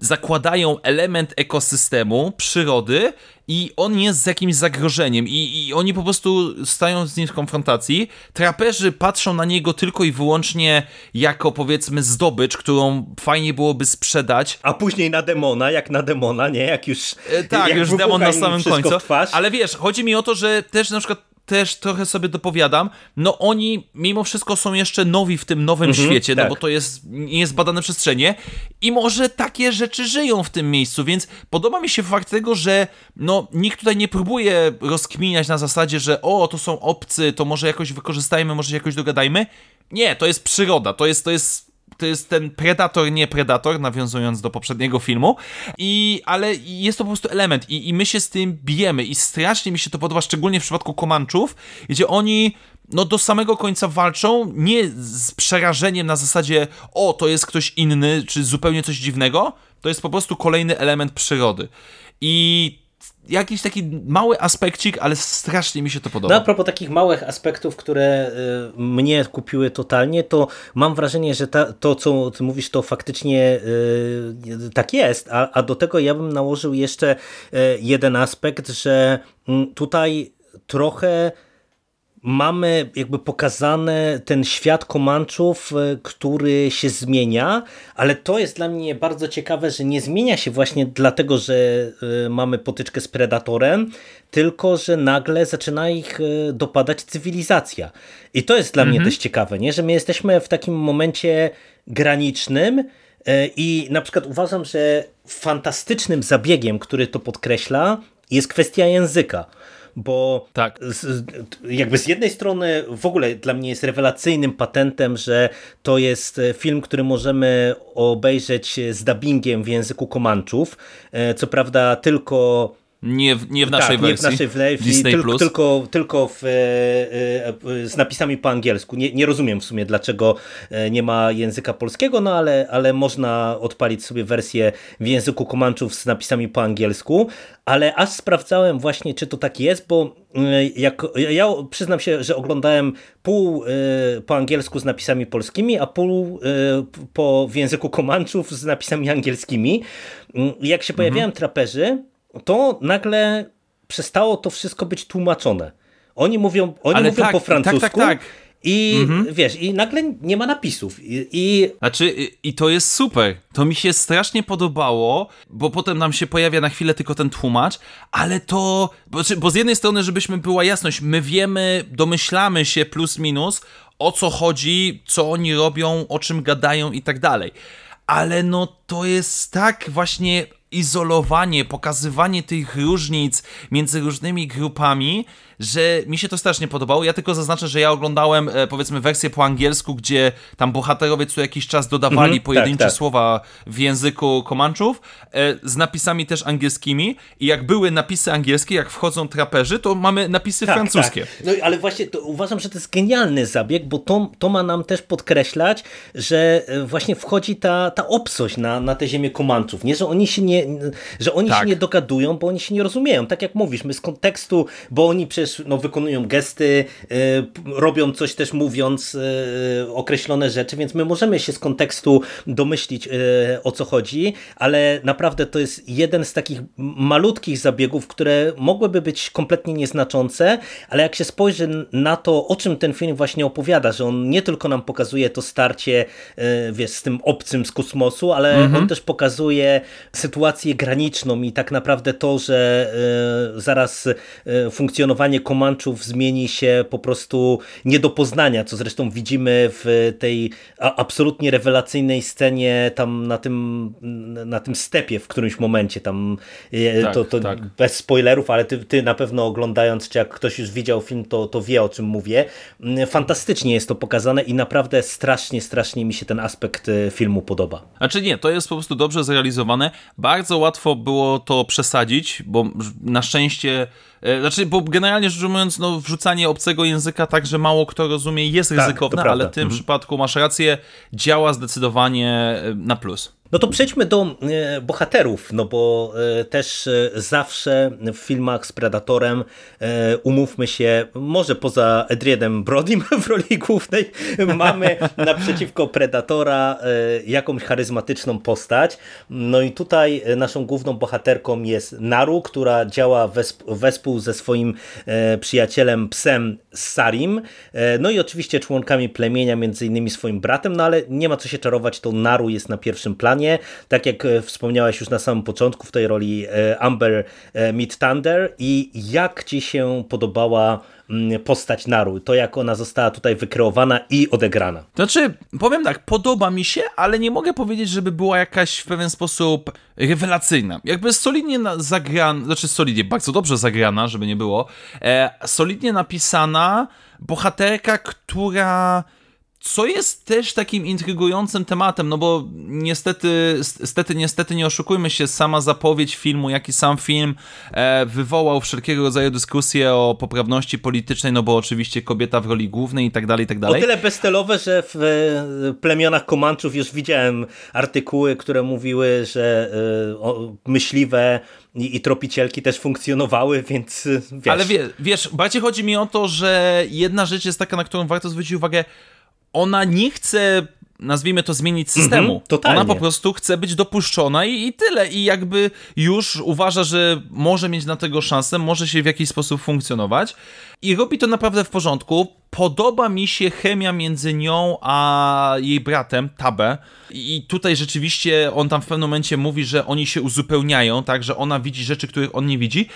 zakładają element ekosystemu, przyrody i on jest z jakimś zagrożeniem i, i oni po prostu stają z nim w konfrontacji. Traperzy patrzą na niego tylko i wyłącznie jako powiedzmy zdobycz, którą fajnie byłoby sprzedać. A później na demona, jak na demona, nie? Jak już. E, tak, jak już demon na samym końcu. Ale wiesz, chodzi mi o to, że też na przykład też trochę sobie dopowiadam, no oni mimo wszystko są jeszcze nowi w tym nowym świecie, no tak. bo to jest nie jest badane przestrzenie i może takie rzeczy żyją w tym miejscu, więc podoba mi się fakt tego, że no nikt tutaj nie próbuje rozkminiać na zasadzie, że o, to są obcy, to może jakoś wykorzystajmy, może się jakoś dogadajmy. Nie, to jest przyroda, to jest, to jest to jest ten predator, nie predator, nawiązując do poprzedniego filmu, i, ale jest to po prostu element i, i my się z tym bijemy i strasznie mi się to podoba, szczególnie w przypadku Komanczów, gdzie oni no do samego końca walczą, nie z przerażeniem na zasadzie o, to jest ktoś inny, czy zupełnie coś dziwnego, to jest po prostu kolejny element przyrody. I jakiś taki mały aspekcik, ale strasznie mi się to podoba. No a propos takich małych aspektów, które y, mnie kupiły totalnie, to mam wrażenie, że ta, to, co mówisz, to faktycznie y, tak jest, a, a do tego ja bym nałożył jeszcze y, jeden aspekt, że mm, tutaj trochę mamy jakby pokazane ten świat Komanczów, e, który się zmienia, ale to jest dla mnie bardzo ciekawe, że nie zmienia się właśnie dlatego, że e, mamy potyczkę z Predatorem, tylko że nagle zaczyna ich e, dopadać cywilizacja. I to jest dla mnie też ciekawe, nie? że my jesteśmy w takim momencie granicznym i na przykład uważam, że fantastycznym zabiegiem, który to podkreśla, jest kwestia języka bo Tak. z, jakby z jednej strony w ogóle dla mnie jest rewelacyjnym patentem, że to jest e, film, który możemy obejrzeć z dubbingiem w języku Komanczów. E, Co prawda tylko Nie w, nie w naszej tak, nie wersji. w naszej wersji, Disney tylko, Plus. tylko, tylko w, e, e, z napisami po angielsku. Nie, nie rozumiem w sumie, dlaczego e, nie ma języka polskiego, no ale, ale można odpalić sobie wersję w języku Komanczów z napisami po angielsku, ale aż sprawdzałem właśnie, czy to tak jest, bo e, jak, ja przyznam się, że oglądałem pół e, po angielsku z napisami polskimi, a pół e, po, w języku Komanczów z napisami angielskimi. Mm, Jak się pojawiają traperzy, to nagle przestało to wszystko być tłumaczone. Oni mówią, oni Ale mówią tak, po francusku tak, tak, tak. i wiesz, i nagle nie ma napisów. I, i Znaczy, i- i to jest super. To mi się strasznie podobało, bo potem nam się pojawia na chwilę tylko ten tłumacz, ale to. Bo, bo z jednej strony, żebyśmy była jasność, my wiemy, domyślamy się plus minus o co chodzi, co oni robią, o czym gadają i tak dalej. Ale no to jest tak właśnie izolowanie, pokazywanie tych różnic między różnymi grupami, że mi się to strasznie podobało. Ja tylko zaznaczę, że ja oglądałem e, powiedzmy wersję po angielsku, gdzie tam bohaterowie co jakiś czas dodawali Mhm, pojedyncze tak, tak. słowa w języku Komanczów e, z napisami też angielskimi i jak były napisy angielskie, jak wchodzą traperzy, to mamy napisy tak, francuskie. Tak. No ale właśnie uważam, że to jest genialny zabieg, bo to, to ma nam też podkreślać, że e, właśnie wchodzi ta, ta obcość na, na tę ziemię Komanczów. Nie, że oni się nie, że oni Tak. się nie dogadują, bo oni się nie rozumieją. Tak jak mówisz, my z kontekstu, bo oni przecież no, wykonują gesty, p- robią coś też mówiąc e, określone rzeczy, więc my możemy się z kontekstu domyślić e, o co chodzi, ale naprawdę to jest jeden z takich malutkich zabiegów, które mogłyby być kompletnie nieznaczące, ale jak się spojrzy na to, o czym ten film właśnie opowiada, że on nie tylko nam pokazuje to starcie wiesz, z tym obcym z kosmosu, ale on też pokazuje sytuację graniczną i tak naprawdę to, że zaraz e, funkcjonowanie Komanczów zmieni się po prostu nie do poznania, co zresztą widzimy w tej a- absolutnie rewelacyjnej scenie tam na tym, na tym stepie w którymś momencie tam e, Tak, to, to tak. bez spoilerów, ale ty, ty na pewno oglądając, czy jak ktoś już widział film, to, to wie o czym mówię. Mm, Fantastycznie jest to pokazane i naprawdę strasznie, strasznie mi się ten aspekt e, filmu podoba. Znaczy nie, to jest po prostu dobrze zrealizowane. Bardzo łatwo było to przesadzić, bo na szczęście, znaczy, bo generalnie rzecz ujmując, no, wrzucanie obcego języka tak, że mało kto rozumie, jest Tak, ryzykowne, prawda. ale w tym przypadku masz rację, działa zdecydowanie e, na plus. No to przejdźmy do e, bohaterów, no bo e, też e, zawsze w filmach z Predatorem umówmy się, może poza Edriedem Brodym w roli głównej mamy naprzeciwko Predatora jakąś charyzmatyczną postać. No i tutaj naszą główną bohaterką jest Naru, która działa wespół ze swoim przyjacielem psem Sarim, no i oczywiście członkami plemienia, między innymi swoim bratem, no ale nie ma co się czarować, to Naru jest na pierwszym planie tak jak e, wspomniałaś już na samym początku w tej roli e, Amber e, Mid Thunder i jak Ci się podobała mm, postać Naru, to jak ona została tutaj wykreowana i odegrana. Znaczy, powiem tak, podoba mi się, ale nie mogę powiedzieć, żeby była jakaś w pewien sposób rewelacyjna. Jakby solidnie zagrana, znaczy solidnie, bardzo dobrze zagrana, żeby nie było, e, solidnie napisana bohaterka, która co jest też takim intrygującym tematem, no bo niestety, niestety, niestety nie oszukujmy się, sama zapowiedź filmu, jak i sam film e, wywołał wszelkiego rodzaju dyskusje o poprawności politycznej, no bo oczywiście kobieta w roli głównej i tak dalej, i tak dalej. O tyle bezcelowe, że w e, plemionach Komanczów już widziałem artykuły, które mówiły, że e, myśliwe i, i, tropicielki też funkcjonowały, więc e, wiesz. Ale wie, wiesz, bardziej chodzi mi o to, że jedna rzecz jest taka, na którą warto zwrócić uwagę, ona nie chce nazwijmy to, zmienić systemu. Mm-hmm, Ona po prostu chce być dopuszczona i, i, tyle. I jakby już uważa, że może mieć na tego szansę, może się w jakiś sposób funkcjonować. I robi to naprawdę w porządku. Podoba mi się chemia między nią a jej bratem, Tabe. I tutaj rzeczywiście on tam w pewnym momencie mówi, że oni się uzupełniają, tak, że ona widzi rzeczy, których on nie widzi.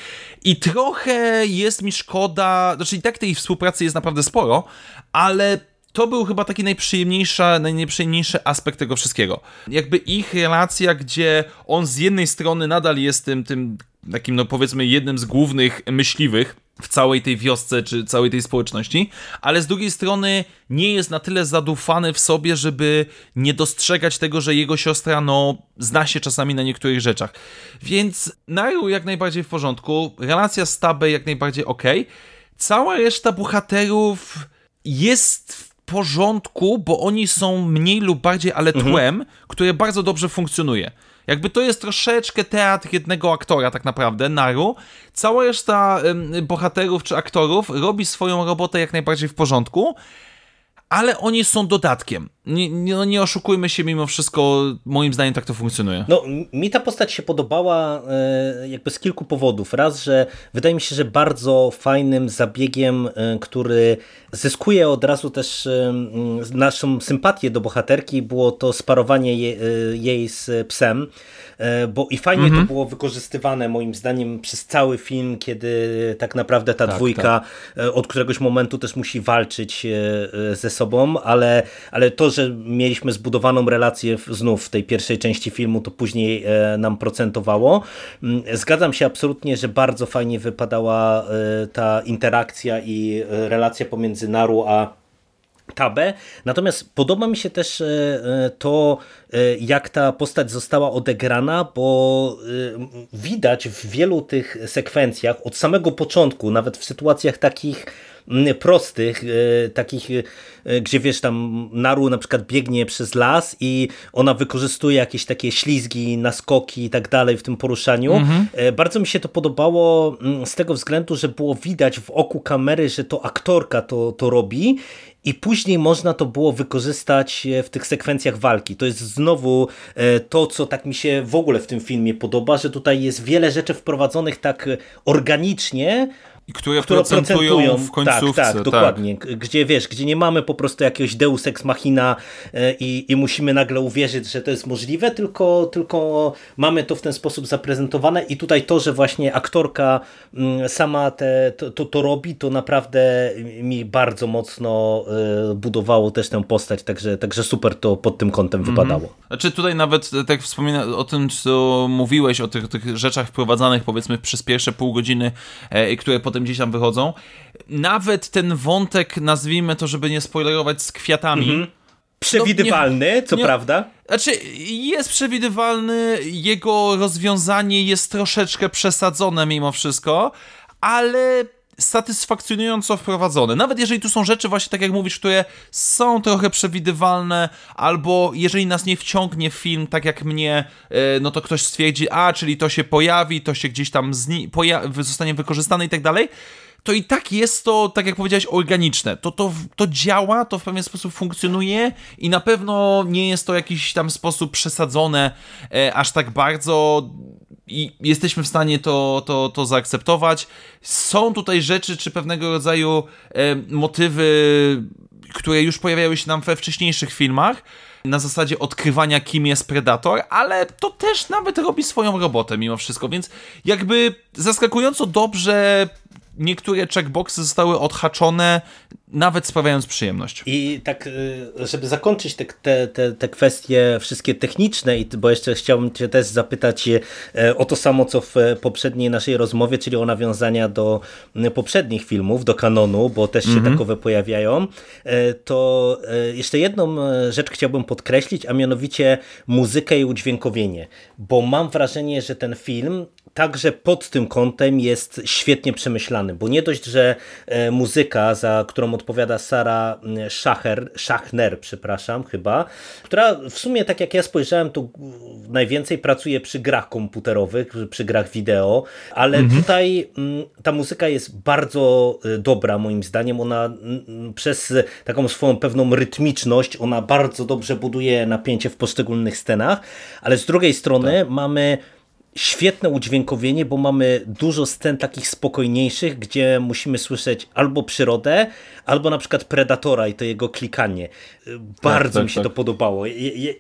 I trochę jest mi szkoda, znaczy i tak tej współpracy jest naprawdę sporo, ale to był chyba taki najprzyjemniejszy, najprzyjemniejszy aspekt tego wszystkiego. Jakby ich relacja, gdzie on z jednej strony nadal jest tym, tym takim, no powiedzmy, jednym z głównych myśliwych w całej tej wiosce, czy całej tej społeczności, ale z drugiej strony nie jest na tyle zadufany w sobie, żeby nie dostrzegać tego, że jego siostra, no, zna się czasami na niektórych rzeczach. Więc Naru jak najbardziej w porządku, relacja z Tabe jak najbardziej ok. Cała reszta bohaterów jest porządku, bo oni są mniej lub bardziej, ale mhm. tłem, mhm. które bardzo dobrze funkcjonuje. Jakby to jest troszeczkę teatr jednego aktora, tak naprawdę, Naru. Cała reszta bohaterów czy aktorów robi swoją robotę jak najbardziej w porządku, ale oni są dodatkiem. Nie, nie, no nie, oszukujmy się, mimo wszystko, moim zdaniem tak to funkcjonuje. No, mi ta postać się podobała e, jakby z kilku powodów. Raz, że wydaje mi się, że bardzo fajnym zabiegiem, e, który zyskuje od razu też e, naszą sympatię do bohaterki, było to sparowanie jej z psem. Bo i fajnie to mhm. było wykorzystywane moim zdaniem przez cały film, kiedy tak naprawdę ta tak, dwójka tak. od któregoś momentu też musi walczyć ze sobą, ale, ale to, że mieliśmy zbudowaną relację znów w tej pierwszej części filmu, to później e, nam procentowało. Mm, zgadzam się absolutnie, że bardzo fajnie wypadała e, ta interakcja i e, relacja pomiędzy Naru a Tabę. Natomiast podoba mi się też to, jak ta postać została odegrana, bo widać w wielu tych sekwencjach od samego początku, nawet w sytuacjach takich prostych, e, takich, e, gdzie wiesz, tam Naru na przykład biegnie przez las i ona wykorzystuje jakieś takie ślizgi, naskoki i tak dalej w tym poruszaniu. Mhm. E, bardzo mi się to podobało z tego względu, że było widać w oku kamery, że to aktorka to, to robi i później można to było wykorzystać w tych sekwencjach walki. To jest znowu to, co tak mi się w ogóle w tym filmie podoba, że tutaj jest wiele rzeczy wprowadzonych tak organicznie, które, które procentują, procentują w końcówce. Tak, tak, tak, dokładnie. Gdzie wiesz, gdzie nie mamy po prostu jakiegoś deus ex machina e, i, i musimy nagle uwierzyć, że to jest możliwe, tylko, tylko mamy to w ten sposób zaprezentowane i tutaj to, że właśnie aktorka mm, sama te, to, to, to robi, to naprawdę mi bardzo mocno e, budowało też tę postać, także, także super to pod tym kątem mhm. wypadało. Znaczy tutaj nawet tak wspomina o tym, co mówiłeś, o tych, tych rzeczach wprowadzanych powiedzmy przez pierwsze pół godziny, e, które potem potem gdzieś tam wychodzą. Nawet ten wątek, nazwijmy to, żeby nie spoilerować, z kwiatami. Mhm. Przewidywalny, no, nie, co nie, prawda? Znaczy, jest przewidywalny, jego rozwiązanie jest troszeczkę przesadzone mimo wszystko, ale satysfakcjonująco wprowadzone. Nawet jeżeli tu są rzeczy właśnie, tak jak mówisz, które są trochę przewidywalne, albo jeżeli nas nie wciągnie film, tak jak mnie, e, no to ktoś stwierdzi, a, czyli to się pojawi, to się gdzieś tam zostanie wykorzystane i tak dalej, to i tak jest to, tak jak powiedziałeś, organiczne. To, to, to działa, to w pewien sposób funkcjonuje i na pewno nie jest to jakiś tam sposób przesadzone e, aż tak bardzo i jesteśmy w stanie to, to, to zaakceptować. Są tutaj rzeczy, czy pewnego rodzaju e, motywy, które już pojawiały się nam we wcześniejszych filmach, na zasadzie odkrywania, kim jest Predator, ale to też nawet robi swoją robotę mimo wszystko, więc jakby zaskakująco dobrze niektóre checkboxy zostały odhaczone, nawet sprawiając przyjemność. I tak, y, żeby zakończyć te, te, te, te kwestie wszystkie techniczne, bo jeszcze chciałbym Cię też zapytać e, o to samo, co w poprzedniej naszej rozmowie, czyli o nawiązania do poprzednich filmów, do kanonu, bo też się mhm. takowe pojawiają, e, to e, jeszcze jedną rzecz chciałbym podkreślić, a mianowicie muzykę i udźwiękowienie, bo mam wrażenie, że ten film także pod tym kątem jest świetnie przemyślany, bo nie dość, że e, muzyka, za którą odpowiada Sara Schacher, Schachner, przepraszam, chyba, która w sumie, tak jak ja spojrzałem, tu najwięcej pracuje przy grach komputerowych, przy grach wideo, ale mhm. tutaj ta muzyka jest bardzo e, dobra, moim zdaniem. Ona przez taką swoją pewną rytmiczność, ona bardzo dobrze buduje napięcie w poszczególnych scenach, ale z drugiej strony tak. mamy świetne udźwiękowienie, bo mamy dużo scen takich spokojniejszych, gdzie musimy słyszeć albo przyrodę, albo na przykład Predatora i to jego klikanie. Bardzo tak, tak, mi się tak. to podobało.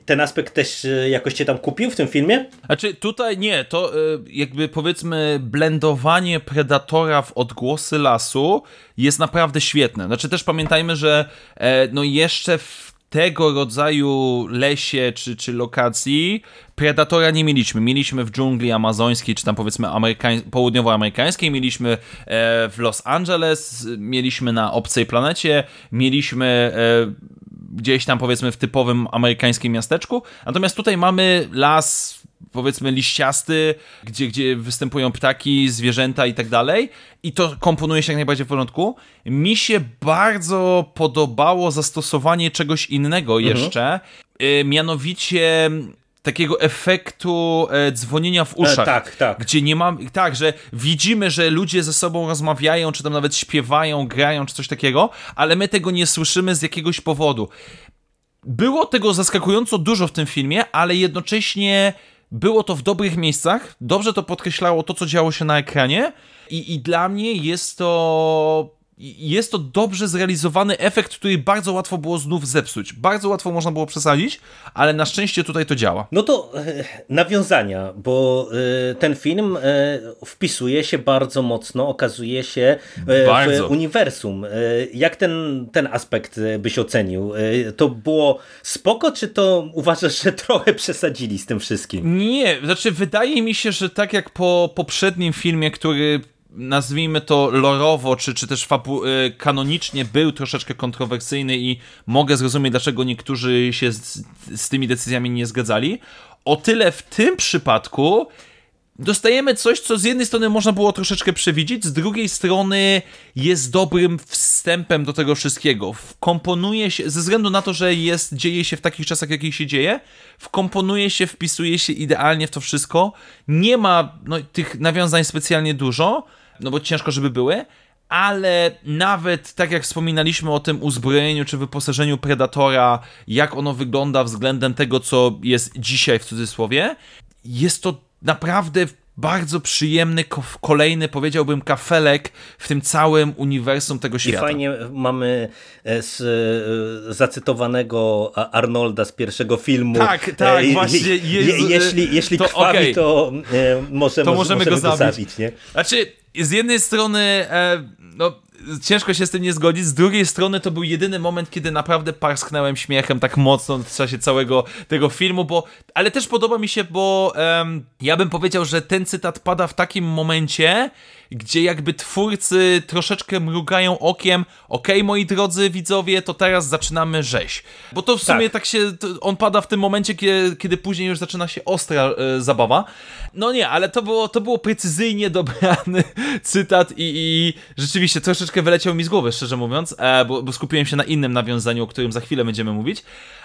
Ten aspekt też e, jakoś cię tam kupił w tym filmie? Znaczy tutaj nie, to e, jakby powiedzmy blendowanie Predatora w odgłosy lasu jest naprawdę świetne. Znaczy też pamiętajmy, że e, no jeszcze w tego rodzaju lesie czy, czy lokacji Predatora nie mieliśmy. Mieliśmy w dżungli amazońskiej, czy tam powiedzmy amerykań, południowoamerykańskiej, mieliśmy e, w Los Angeles, mieliśmy na obcej planecie, mieliśmy e, gdzieś tam powiedzmy w typowym amerykańskim miasteczku. Natomiast tutaj mamy las powiedzmy liściasty, gdzie, gdzie występują ptaki, zwierzęta i tak dalej. I to komponuje się jak najbardziej w porządku. Mi się bardzo podobało zastosowanie czegoś innego mhm. jeszcze, y, mianowicie takiego efektu e, dzwonienia w uszach. E, tak, tak. Gdzie nie mam. Tak, że widzimy, że ludzie ze sobą rozmawiają, czy tam nawet śpiewają, grają, czy coś takiego, ale my tego nie słyszymy z jakiegoś powodu. Było tego zaskakująco dużo w tym filmie, ale jednocześnie było to w dobrych miejscach, dobrze to podkreślało to, co działo się na ekranie i, i dla mnie jest to jest to dobrze zrealizowany efekt, który bardzo łatwo było znów zepsuć. Bardzo łatwo można było przesadzić, ale na szczęście tutaj to działa. No to e, nawiązania, bo e, ten film e, wpisuje się bardzo mocno, okazuje się bardzo. w uniwersum. Jak ten, ten aspekt byś ocenił? To było spoko, czy to uważasz, że trochę przesadzili z tym wszystkim? Nie, znaczy wydaje mi się, że tak jak po poprzednim filmie, który nazwijmy to lorowo, czy, czy też fabu- y, kanonicznie był troszeczkę kontrowersyjny i mogę zrozumieć, dlaczego niektórzy się z, z tymi decyzjami nie zgadzali. O tyle w tym przypadku dostajemy coś, co z jednej strony można było troszeczkę przewidzieć, z drugiej strony jest dobrym wstępem do tego wszystkiego. Wkomponuje się, ze względu na to, że jest, dzieje się w takich czasach, jakich się dzieje, wkomponuje się, wpisuje się idealnie w to wszystko. Nie ma no, tych nawiązań specjalnie dużo, no bo ciężko, żeby były, ale nawet tak jak wspominaliśmy o tym uzbrojeniu czy wyposażeniu Predatora, jak ono wygląda względem tego, co jest dzisiaj w cudzysłowie, jest to naprawdę bardzo przyjemny, kolejny, powiedziałbym, kafelek w tym całym uniwersum tego świata. I fajnie mamy e, z e, zacytowanego Arnolda z pierwszego filmu. Tak, tak, e, właśnie. Jezu, jeśli jeśli to, krwawi, okay. to, możemy, to możemy, go, zabić. go zabić. nie? Znaczy, z jednej strony, e, no, ciężko się z tym nie zgodzić, z drugiej strony to był jedyny moment, kiedy naprawdę parsknąłem śmiechem tak mocno w czasie całego tego filmu, bo, ale też podoba mi się, bo ja bym powiedział, że ten cytat pada w takim momencie, gdzie jakby twórcy troszeczkę mrugają okiem, okej okay, moi drodzy widzowie, to teraz zaczynamy rzeź. Bo to w sumie tak, tak się, on pada w tym momencie, kiedy, kiedy później już zaczyna się ostra e, zabawa. No nie, ale to było, to było precyzyjnie dobrany cytat i, i rzeczywiście troszeczkę wyleciał mi z głowy, szczerze mówiąc, e, bo, bo skupiłem się na innym nawiązaniu, o którym za chwilę będziemy mówić.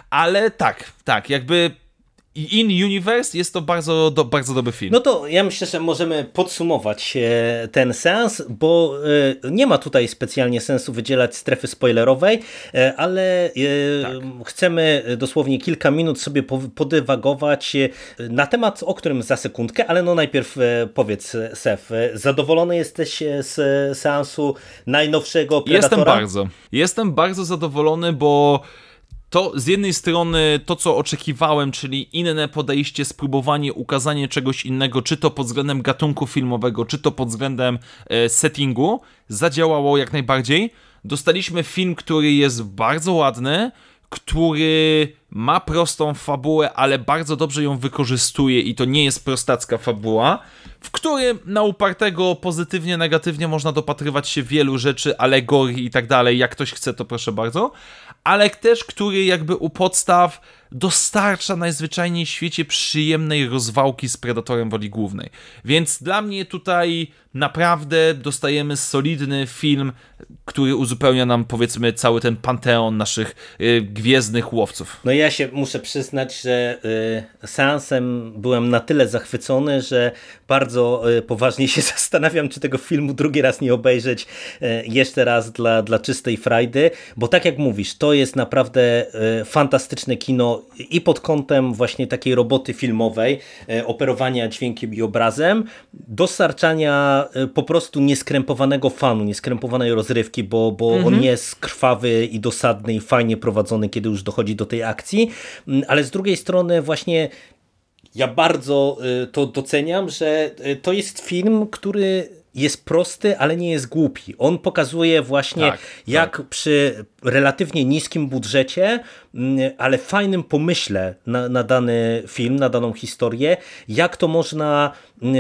Ale tak, tak, jakby in Universe jest to bardzo, do, bardzo dobry film. No to ja myślę, że możemy podsumować e, ten sens, bo e, nie ma tutaj specjalnie sensu wydzielać strefy spoilerowej, e, ale tak. chcemy dosłownie kilka minut sobie podywagować na temat, o którym za sekundkę, ale no najpierw powiedz Sef, zadowolony jesteś z seansu najnowszego Predatora? Jestem bardzo. Jestem bardzo zadowolony, bo to z jednej strony to, co oczekiwałem, czyli inne podejście, spróbowanie, ukazanie czegoś innego, czy to pod względem gatunku filmowego, czy to pod względem e, settingu, zadziałało jak najbardziej. Dostaliśmy film, który jest bardzo ładny, który ma prostą fabułę, ale bardzo dobrze ją wykorzystuje i to nie jest prostacka fabuła, w którym na upartego pozytywnie, negatywnie można dopatrywać się wielu rzeczy, alegorii i tak dalej. Jak ktoś chce, to proszę bardzo ale też który jakby u podstaw dostarcza najzwyczajniej w świecie przyjemnej rozwałki z Predatorem woli głównej. Więc dla mnie tutaj naprawdę dostajemy solidny film, który uzupełnia nam powiedzmy cały ten panteon naszych y, gwiezdnych łowców. No ja się muszę przyznać, że y, seansem byłem na tyle zachwycony, że bardzo y, poważnie się zastanawiam, czy tego filmu drugi raz nie obejrzeć y, jeszcze raz dla, dla czystej frajdy, bo tak jak mówisz, to jest naprawdę fantastyczne kino i pod kątem właśnie takiej roboty filmowej, operowania dźwiękiem i obrazem, dostarczania po prostu nieskrępowanego fanu, nieskrępowanej rozrywki, bo, bo mhm. on jest krwawy i dosadny i fajnie prowadzony, kiedy już dochodzi do tej akcji, mm, ale z drugiej strony właśnie ja bardzo y, to doceniam, że y, to jest film, który jest prosty, ale nie jest głupi. On pokazuje właśnie, tak, jak tak. przy relatywnie niskim budżecie, mm, ale fajnym pomyśle na, na, dany film, na daną historię, jak to można mm,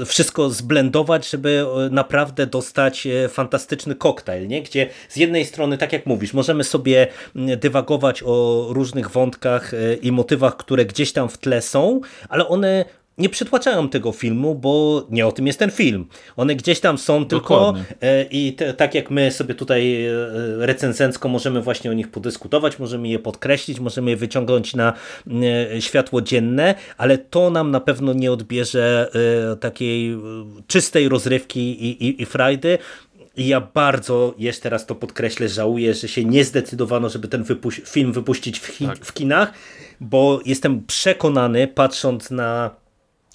e, wszystko zblendować, żeby e, naprawdę dostać e, fantastyczny koktajl, nie? gdzie z jednej strony, tak jak mówisz, możemy sobie mm, dywagować o różnych wątkach i motywach, które gdzieś tam w tle są, ale one nie przytłaczają tego filmu, bo nie o tym jest ten film. One gdzieś tam są tylko e, i te, tak jak my sobie tutaj e, recenzencko możemy właśnie o nich podyskutować, możemy je podkreślić, możemy je wyciągnąć na e, światło dzienne, ale to nam na pewno nie odbierze takiej czystej rozrywki i, i, i frajdy, i ja bardzo, jeszcze raz to podkreślę, żałuję, że się nie zdecydowano, żeby ten wypuś film wypuścić w, tak. w kinach, bo jestem przekonany, patrząc na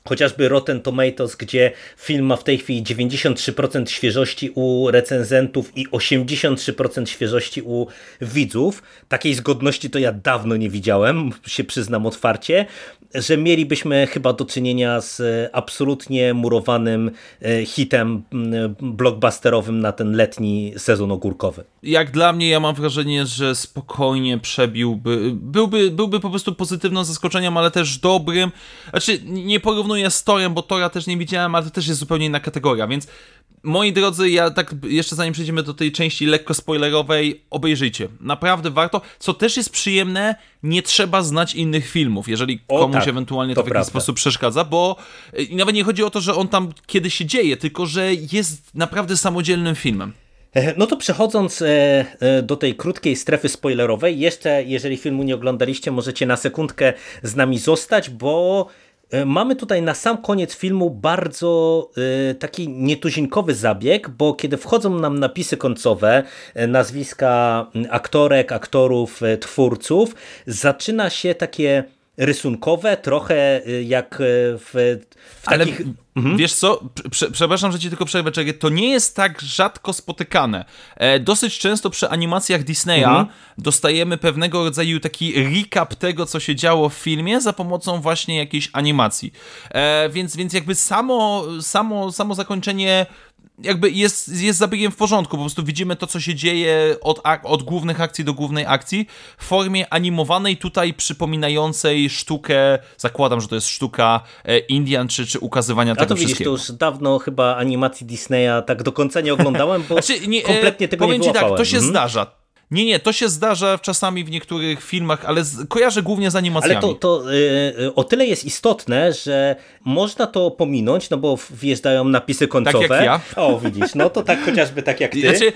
chociażby Rotten Tomatoes, gdzie film ma w tej chwili 93% świeżości u recenzentów i 83% świeżości u widzów. Takiej zgodności to ja dawno nie widziałem, się przyznam otwarcie, że mielibyśmy chyba do czynienia z absolutnie murowanym e, hitem blockbusterowym na ten letni sezon ogórkowy. Jak dla mnie, ja mam wrażenie, że spokojnie przebiłby, byłby, byłby po prostu pozytywnym zaskoczeniem, ale też dobrym. Znaczy, nie porównuję z Torem, bo Tora też nie widziałem, ale to też jest zupełnie inna kategoria, więc moi drodzy, ja tak jeszcze zanim przejdziemy do tej części lekko spoilerowej, obejrzyjcie. Naprawdę warto. Co też jest przyjemne, nie trzeba znać innych filmów, jeżeli o, komuś tak, ewentualnie to, to w jakiś sposób przeszkadza, bo y, i nawet nie chodzi o to, że on tam kiedy się dzieje, tylko że jest naprawdę samodzielnym filmem. E, no to przechodząc e, e, do tej krótkiej strefy spoilerowej, jeszcze jeżeli filmu nie oglądaliście, możecie na sekundkę z nami zostać, bo mamy tutaj na sam koniec filmu bardzo y, taki nietuzinkowy zabieg, bo kiedy wchodzą nam napisy końcowe, nazwiska aktorek, aktorów, twórców, zaczyna się takie rysunkowe, trochę jak w, w Ale... takich Mhm. Wiesz co, Prze przepraszam, że ci tylko przerwę, to nie jest tak rzadko spotykane. E, dosyć często przy animacjach Disneya mhm. dostajemy pewnego rodzaju taki recap tego, co się działo w filmie za pomocą właśnie jakiejś animacji. E, więc, więc jakby samo, samo, samo zakończenie jakby jest, jest zabiegiem w porządku, po prostu widzimy to, co się dzieje od, od głównych akcji do głównej akcji w formie animowanej, tutaj przypominającej sztukę, zakładam, że to jest sztuka e, Indian, czy, czy ukazywania A tego widzisz, wszystkiego. to już dawno chyba animacji Disneya tak do końca nie oglądałem, bo znaczy, nie, kompletnie tego powiem nie ci wyłapałem. tak, to się mhm. zdarza. Nie, nie, to się zdarza czasami w niektórych filmach, ale kojarzę głównie z animacjami. Ale to, to y, o tyle jest istotne, że można to pominąć, no bo wjeżdżają napisy końcowe. Tak jak ja. O, widzisz, no to tak chociażby tak jak ty. Znaczy,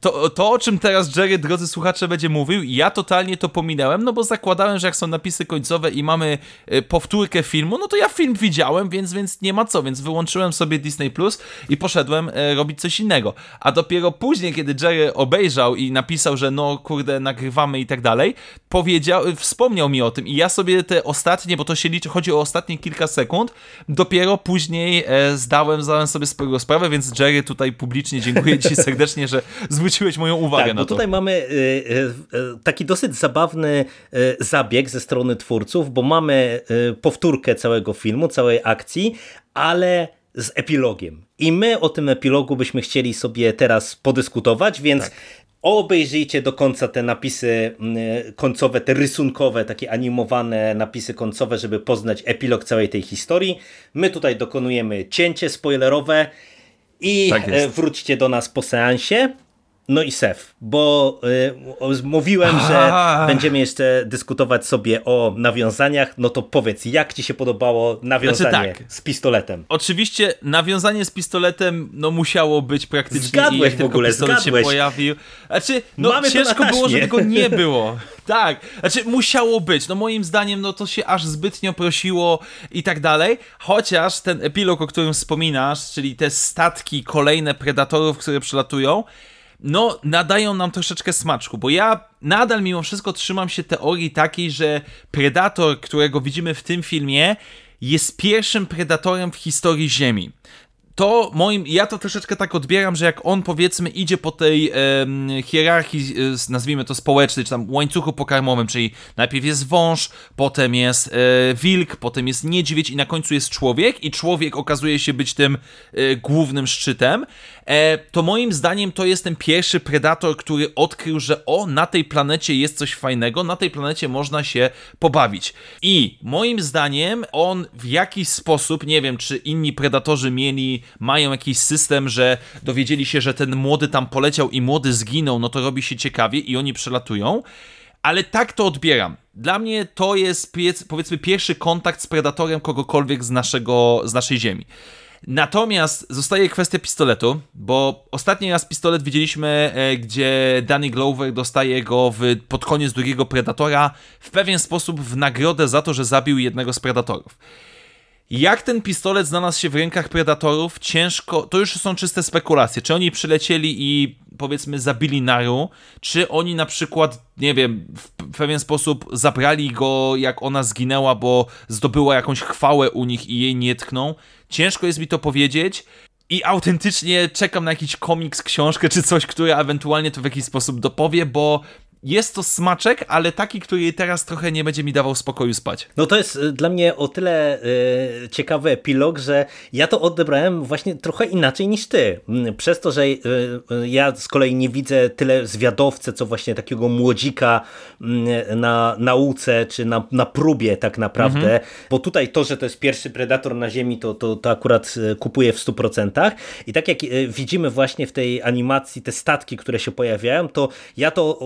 to, to o czym teraz Jerry, drodzy słuchacze, będzie mówił, ja totalnie to pominąłem, no bo zakładałem, że jak są napisy końcowe i mamy y, powtórkę filmu, no to ja film widziałem, więc, więc nie ma co, więc wyłączyłem sobie Disney Plus i poszedłem y, robić coś innego. A dopiero później, kiedy Jerry obejrzał i napisał, że no kurde, nagrywamy i tak dalej, powiedział, wspomniał mi o tym i ja sobie te ostatnie, bo to się liczy, chodzi o ostatnie kilka sekund, dopiero później e, zdałem, zdałem sobie sprawę, więc Jerry tutaj publicznie dziękuję Ci serdecznie, że zwróciłeś moją uwagę tak, na bo to. tutaj mamy y, y, y, taki dosyć zabawny zabieg ze strony twórców, bo mamy powtórkę całego filmu, całej akcji, ale z epilogiem. I my o tym epilogu byśmy chcieli sobie teraz podyskutować, więc tak. Obejrzyjcie do końca te napisy końcowe, te rysunkowe, takie animowane napisy końcowe, żeby poznać epilog całej tej historii. My tutaj dokonujemy cięcie spoilerowe i tak wróćcie do nas po seansie. No i Sef, bo y, mówiłem, że będziemy jeszcze dyskutować sobie o nawiązaniach, no to powiedz, jak ci się podobało nawiązanie znaczy tak. z pistoletem? Oczywiście nawiązanie z pistoletem no musiało być praktycznie zgadłeś i w ogóle, pistolet zgadłeś. się pojawił. Znaczy, no Mamy ciężko było, żeby go nie było. Tak, znaczy musiało być, no moim zdaniem no to się aż zbytnio prosiło i tak dalej, chociaż ten epilog, o którym wspominasz, czyli te statki kolejne predatorów, które przylatują, no, nadają nam troszeczkę smaczku, bo ja nadal mimo wszystko trzymam się teorii takiej, że Predator, którego widzimy w tym filmie, jest pierwszym predatorem w historii Ziemi. To moim, ja to troszeczkę tak odbieram, że jak on powiedzmy idzie po tej e, hierarchii, e, nazwijmy to społecznej, czy tam łańcuchu pokarmowym, czyli najpierw jest wąż, potem jest e, wilk, potem jest niedźwiedź i na końcu jest człowiek i człowiek okazuje się być tym e, głównym szczytem, to moim zdaniem to jest ten pierwszy predator, który odkrył, że o, na tej planecie jest coś fajnego, na tej planecie można się pobawić. I moim zdaniem on w jakiś sposób, nie wiem, czy inni predatorzy mieli mają jakiś system, że dowiedzieli się, że ten młody tam poleciał i młody zginął, no to robi się ciekawie i oni przelatują. Ale tak to odbieram. Dla mnie to jest powiedzmy pierwszy kontakt z predatorem kogokolwiek z, naszego, z naszej ziemi. Natomiast zostaje kwestia pistoletu, bo ostatni raz pistolet widzieliśmy, e, gdzie Danny Glover dostaje go w, pod koniec drugiego Predatora w pewien sposób w nagrodę za to, że zabił jednego z Predatorów. Jak ten pistolet znalazł się w rękach predatorów, ciężko. To już są czyste spekulacje. Czy oni przylecieli i powiedzmy zabili Naru, czy oni na przykład, nie wiem, w pewien sposób zabrali go, jak ona zginęła, bo zdobyła jakąś chwałę u nich i jej nie tkną. Ciężko jest mi to powiedzieć. I autentycznie czekam na jakiś komiks, książkę czy coś, które ewentualnie to w jakiś sposób dopowie, bo jest to smaczek, ale taki, który teraz trochę nie będzie mi dawał spokoju spać. No to jest y, dla mnie o tyle y, ciekawy epilog, że ja to odebrałem właśnie trochę inaczej niż ty. Mm, przez to, że y, y, ja z kolei nie widzę tyle zwiadowcę, co właśnie takiego młodzika y, na nauce, czy na, na próbie tak naprawdę, mhm. bo tutaj to, że to jest pierwszy predator na ziemi, to, to, to akurat kupuję w 100%. I tak jak widzimy właśnie w tej animacji te statki, które się pojawiają, to ja to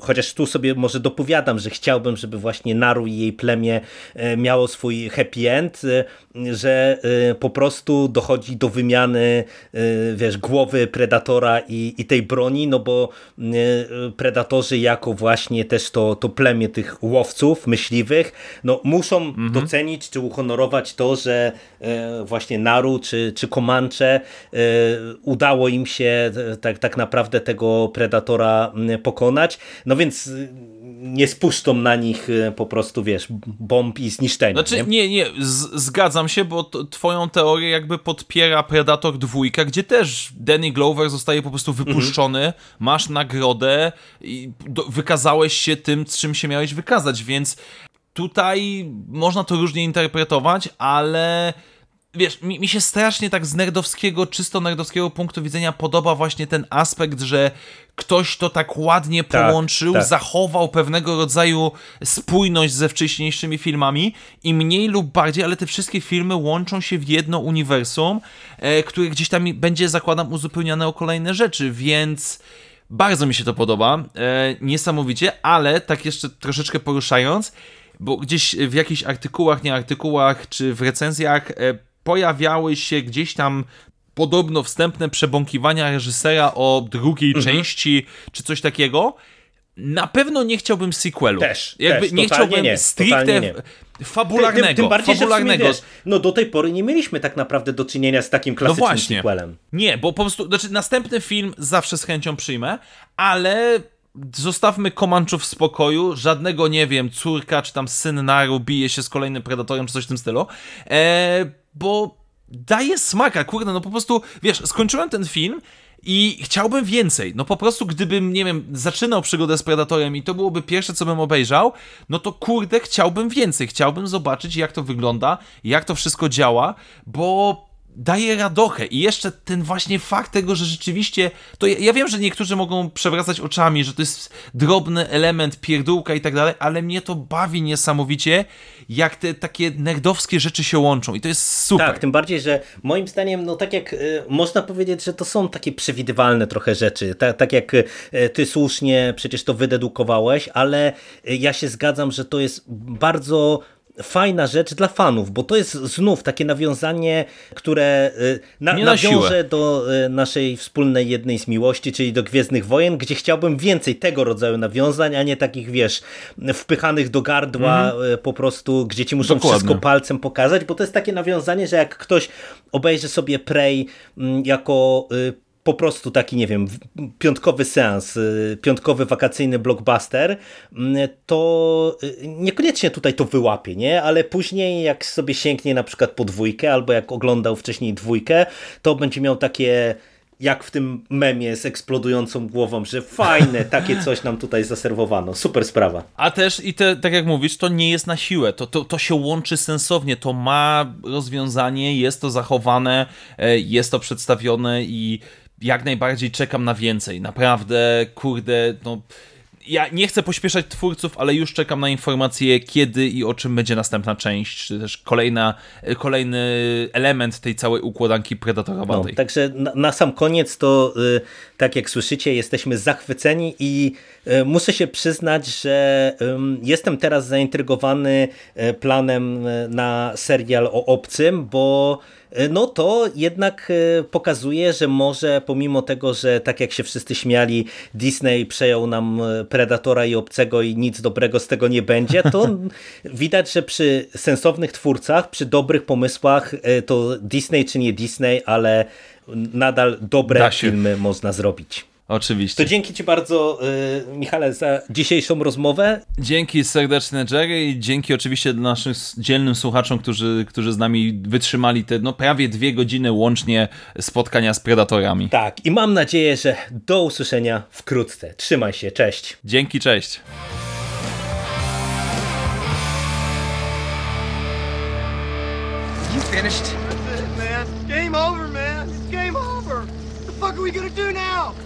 chociaż tu sobie może dopowiadam, że chciałbym, żeby właśnie Naru i jej plemię y, miało swój happy end, y, że po prostu dochodzi do wymiany wiesz, głowy Predatora i, i tej broni, no bo Predatorzy jako właśnie też to, to plemię tych łowców, myśliwych, no muszą mhm. docenić czy uhonorować to, że właśnie Naru czy, czy Comanche udało im się tak, tak naprawdę tego Predatora pokonać. No więc y, nie spuszczą na nich y, po prostu, wiesz, bomb i zniszczenia. Znaczy, nie, nie, nie zgadzam się, bo twoją teorię jakby podpiera Predator 2, gdzie też Danny Glover zostaje po prostu wypuszczony, mhm. masz nagrodę i wykazałeś się tym, czym się miałeś wykazać, więc tutaj można to różnie interpretować, ale wiesz, mi, mi się strasznie tak z nerdowskiego, czysto nerdowskiego punktu widzenia podoba właśnie ten aspekt, że ktoś to tak ładnie Tak, połączył, tak. zachował pewnego rodzaju spójność ze wcześniejszymi filmami i mniej lub bardziej, ale te wszystkie filmy łączą się w jedno uniwersum, e, które gdzieś tam będzie, zakładam, uzupełniane o kolejne rzeczy, więc bardzo mi się to podoba, e, niesamowicie, ale tak jeszcze troszeczkę poruszając, bo gdzieś w jakichś artykułach, nie artykułach, czy w recenzjach e, pojawiały się gdzieś tam podobno wstępne przebąkiwania reżysera o drugiej Mhm. części, czy coś takiego. Na pewno nie chciałbym sequelu. Też, Jakby też, nie chciałbym nie, stricte nie. fabularnego. Tym, tym bardziej, fabularnego. że w sumie, wiesz, no do tej pory nie mieliśmy tak naprawdę do czynienia z takim klasycznym No właśnie. sequelem. Nie, bo po prostu, znaczy następny film zawsze z chęcią przyjmę, ale zostawmy Komanczów w spokoju, żadnego, nie wiem, córka czy tam syn Naru bije się z kolejnym Predatorem czy coś w tym stylu, e, bo daje smaka, kurde, no po prostu, wiesz, skończyłem ten film i chciałbym więcej. No po prostu, gdybym, nie wiem, zaczynał przygodę z Predatorem i to byłoby pierwsze, co bym obejrzał, no to kurde, chciałbym więcej. Chciałbym zobaczyć, jak to wygląda, jak to wszystko działa, bo daje radochę i jeszcze ten właśnie fakt tego, że rzeczywiście, to ja, ja wiem, że niektórzy mogą przewracać oczami, że to jest drobny element, pierdółka i tak dalej, ale mnie to bawi niesamowicie, jak te takie nerdowskie rzeczy się łączą i to jest super. Tak, tym bardziej, że moim zdaniem, no tak jak y, można powiedzieć, że to są takie przewidywalne trochę rzeczy. Ta, tak jak y, ty słusznie przecież to wydedukowałeś, ale y, ja się zgadzam, że to jest bardzo fajna rzecz dla fanów, bo to jest znów takie nawiązanie, które y, na, na nawiąże siłę. do y, naszej wspólnej jednej z miłości, czyli do Gwiezdnych Wojen, gdzie chciałbym więcej tego rodzaju nawiązań, a nie takich, wiesz, wpychanych do gardła y, po prostu, gdzie ci muszą Mhm. Dokładnie. wszystko palcem pokazać, bo to jest takie nawiązanie, że jak ktoś obejrzy sobie Prey mm, jako po prostu taki, nie wiem, piątkowy seans, y, piątkowy wakacyjny blockbuster, mm, to y, niekoniecznie tutaj to wyłapie, nie? Ale później jak sobie sięgnie na przykład po dwójkę, albo jak oglądał wcześniej dwójkę, to będzie miał takie jak w tym memie z eksplodującą głową, że fajne, takie coś nam tutaj zaserwowano. Super sprawa. A też i te, tak jak mówisz, to nie jest na siłę, to, to, to się łączy sensownie, to ma rozwiązanie, jest to zachowane, e, jest to przedstawione i jak najbardziej czekam na więcej. Naprawdę, kurde, no... Ja nie chcę pośpieszać twórców, ale już czekam na informacje, kiedy i o czym będzie następna część, czy też kolejna, e, kolejny element tej całej układanki No, predatorowatej. także na, na sam koniec to, y, tak jak słyszycie, jesteśmy zachwyceni i muszę się przyznać, że jestem teraz zaintrygowany y, planem y, na serial o obcym, bo no to jednak pokazuje, że może pomimo tego, że tak jak się wszyscy śmiali, Disney przejął nam Predatora i Obcego i nic dobrego z tego nie będzie, to widać, że przy sensownych twórcach, przy dobrych pomysłach, to Disney czy nie Disney, ale nadal dobre filmy można zrobić. Oczywiście. To dzięki Ci bardzo, y, Michale, za dzisiejszą rozmowę. Dzięki serdeczne Jerry i dzięki oczywiście naszym dzielnym słuchaczom, którzy, którzy z nami wytrzymali te no, prawie dwie godziny łącznie spotkania z Predatorami. Tak, i mam nadzieję, że do usłyszenia wkrótce. Trzymaj się, cześć. Dzięki, cześć. You finished? That's it, man. Game over, man. It's game over. What the fuck are we gonna do now?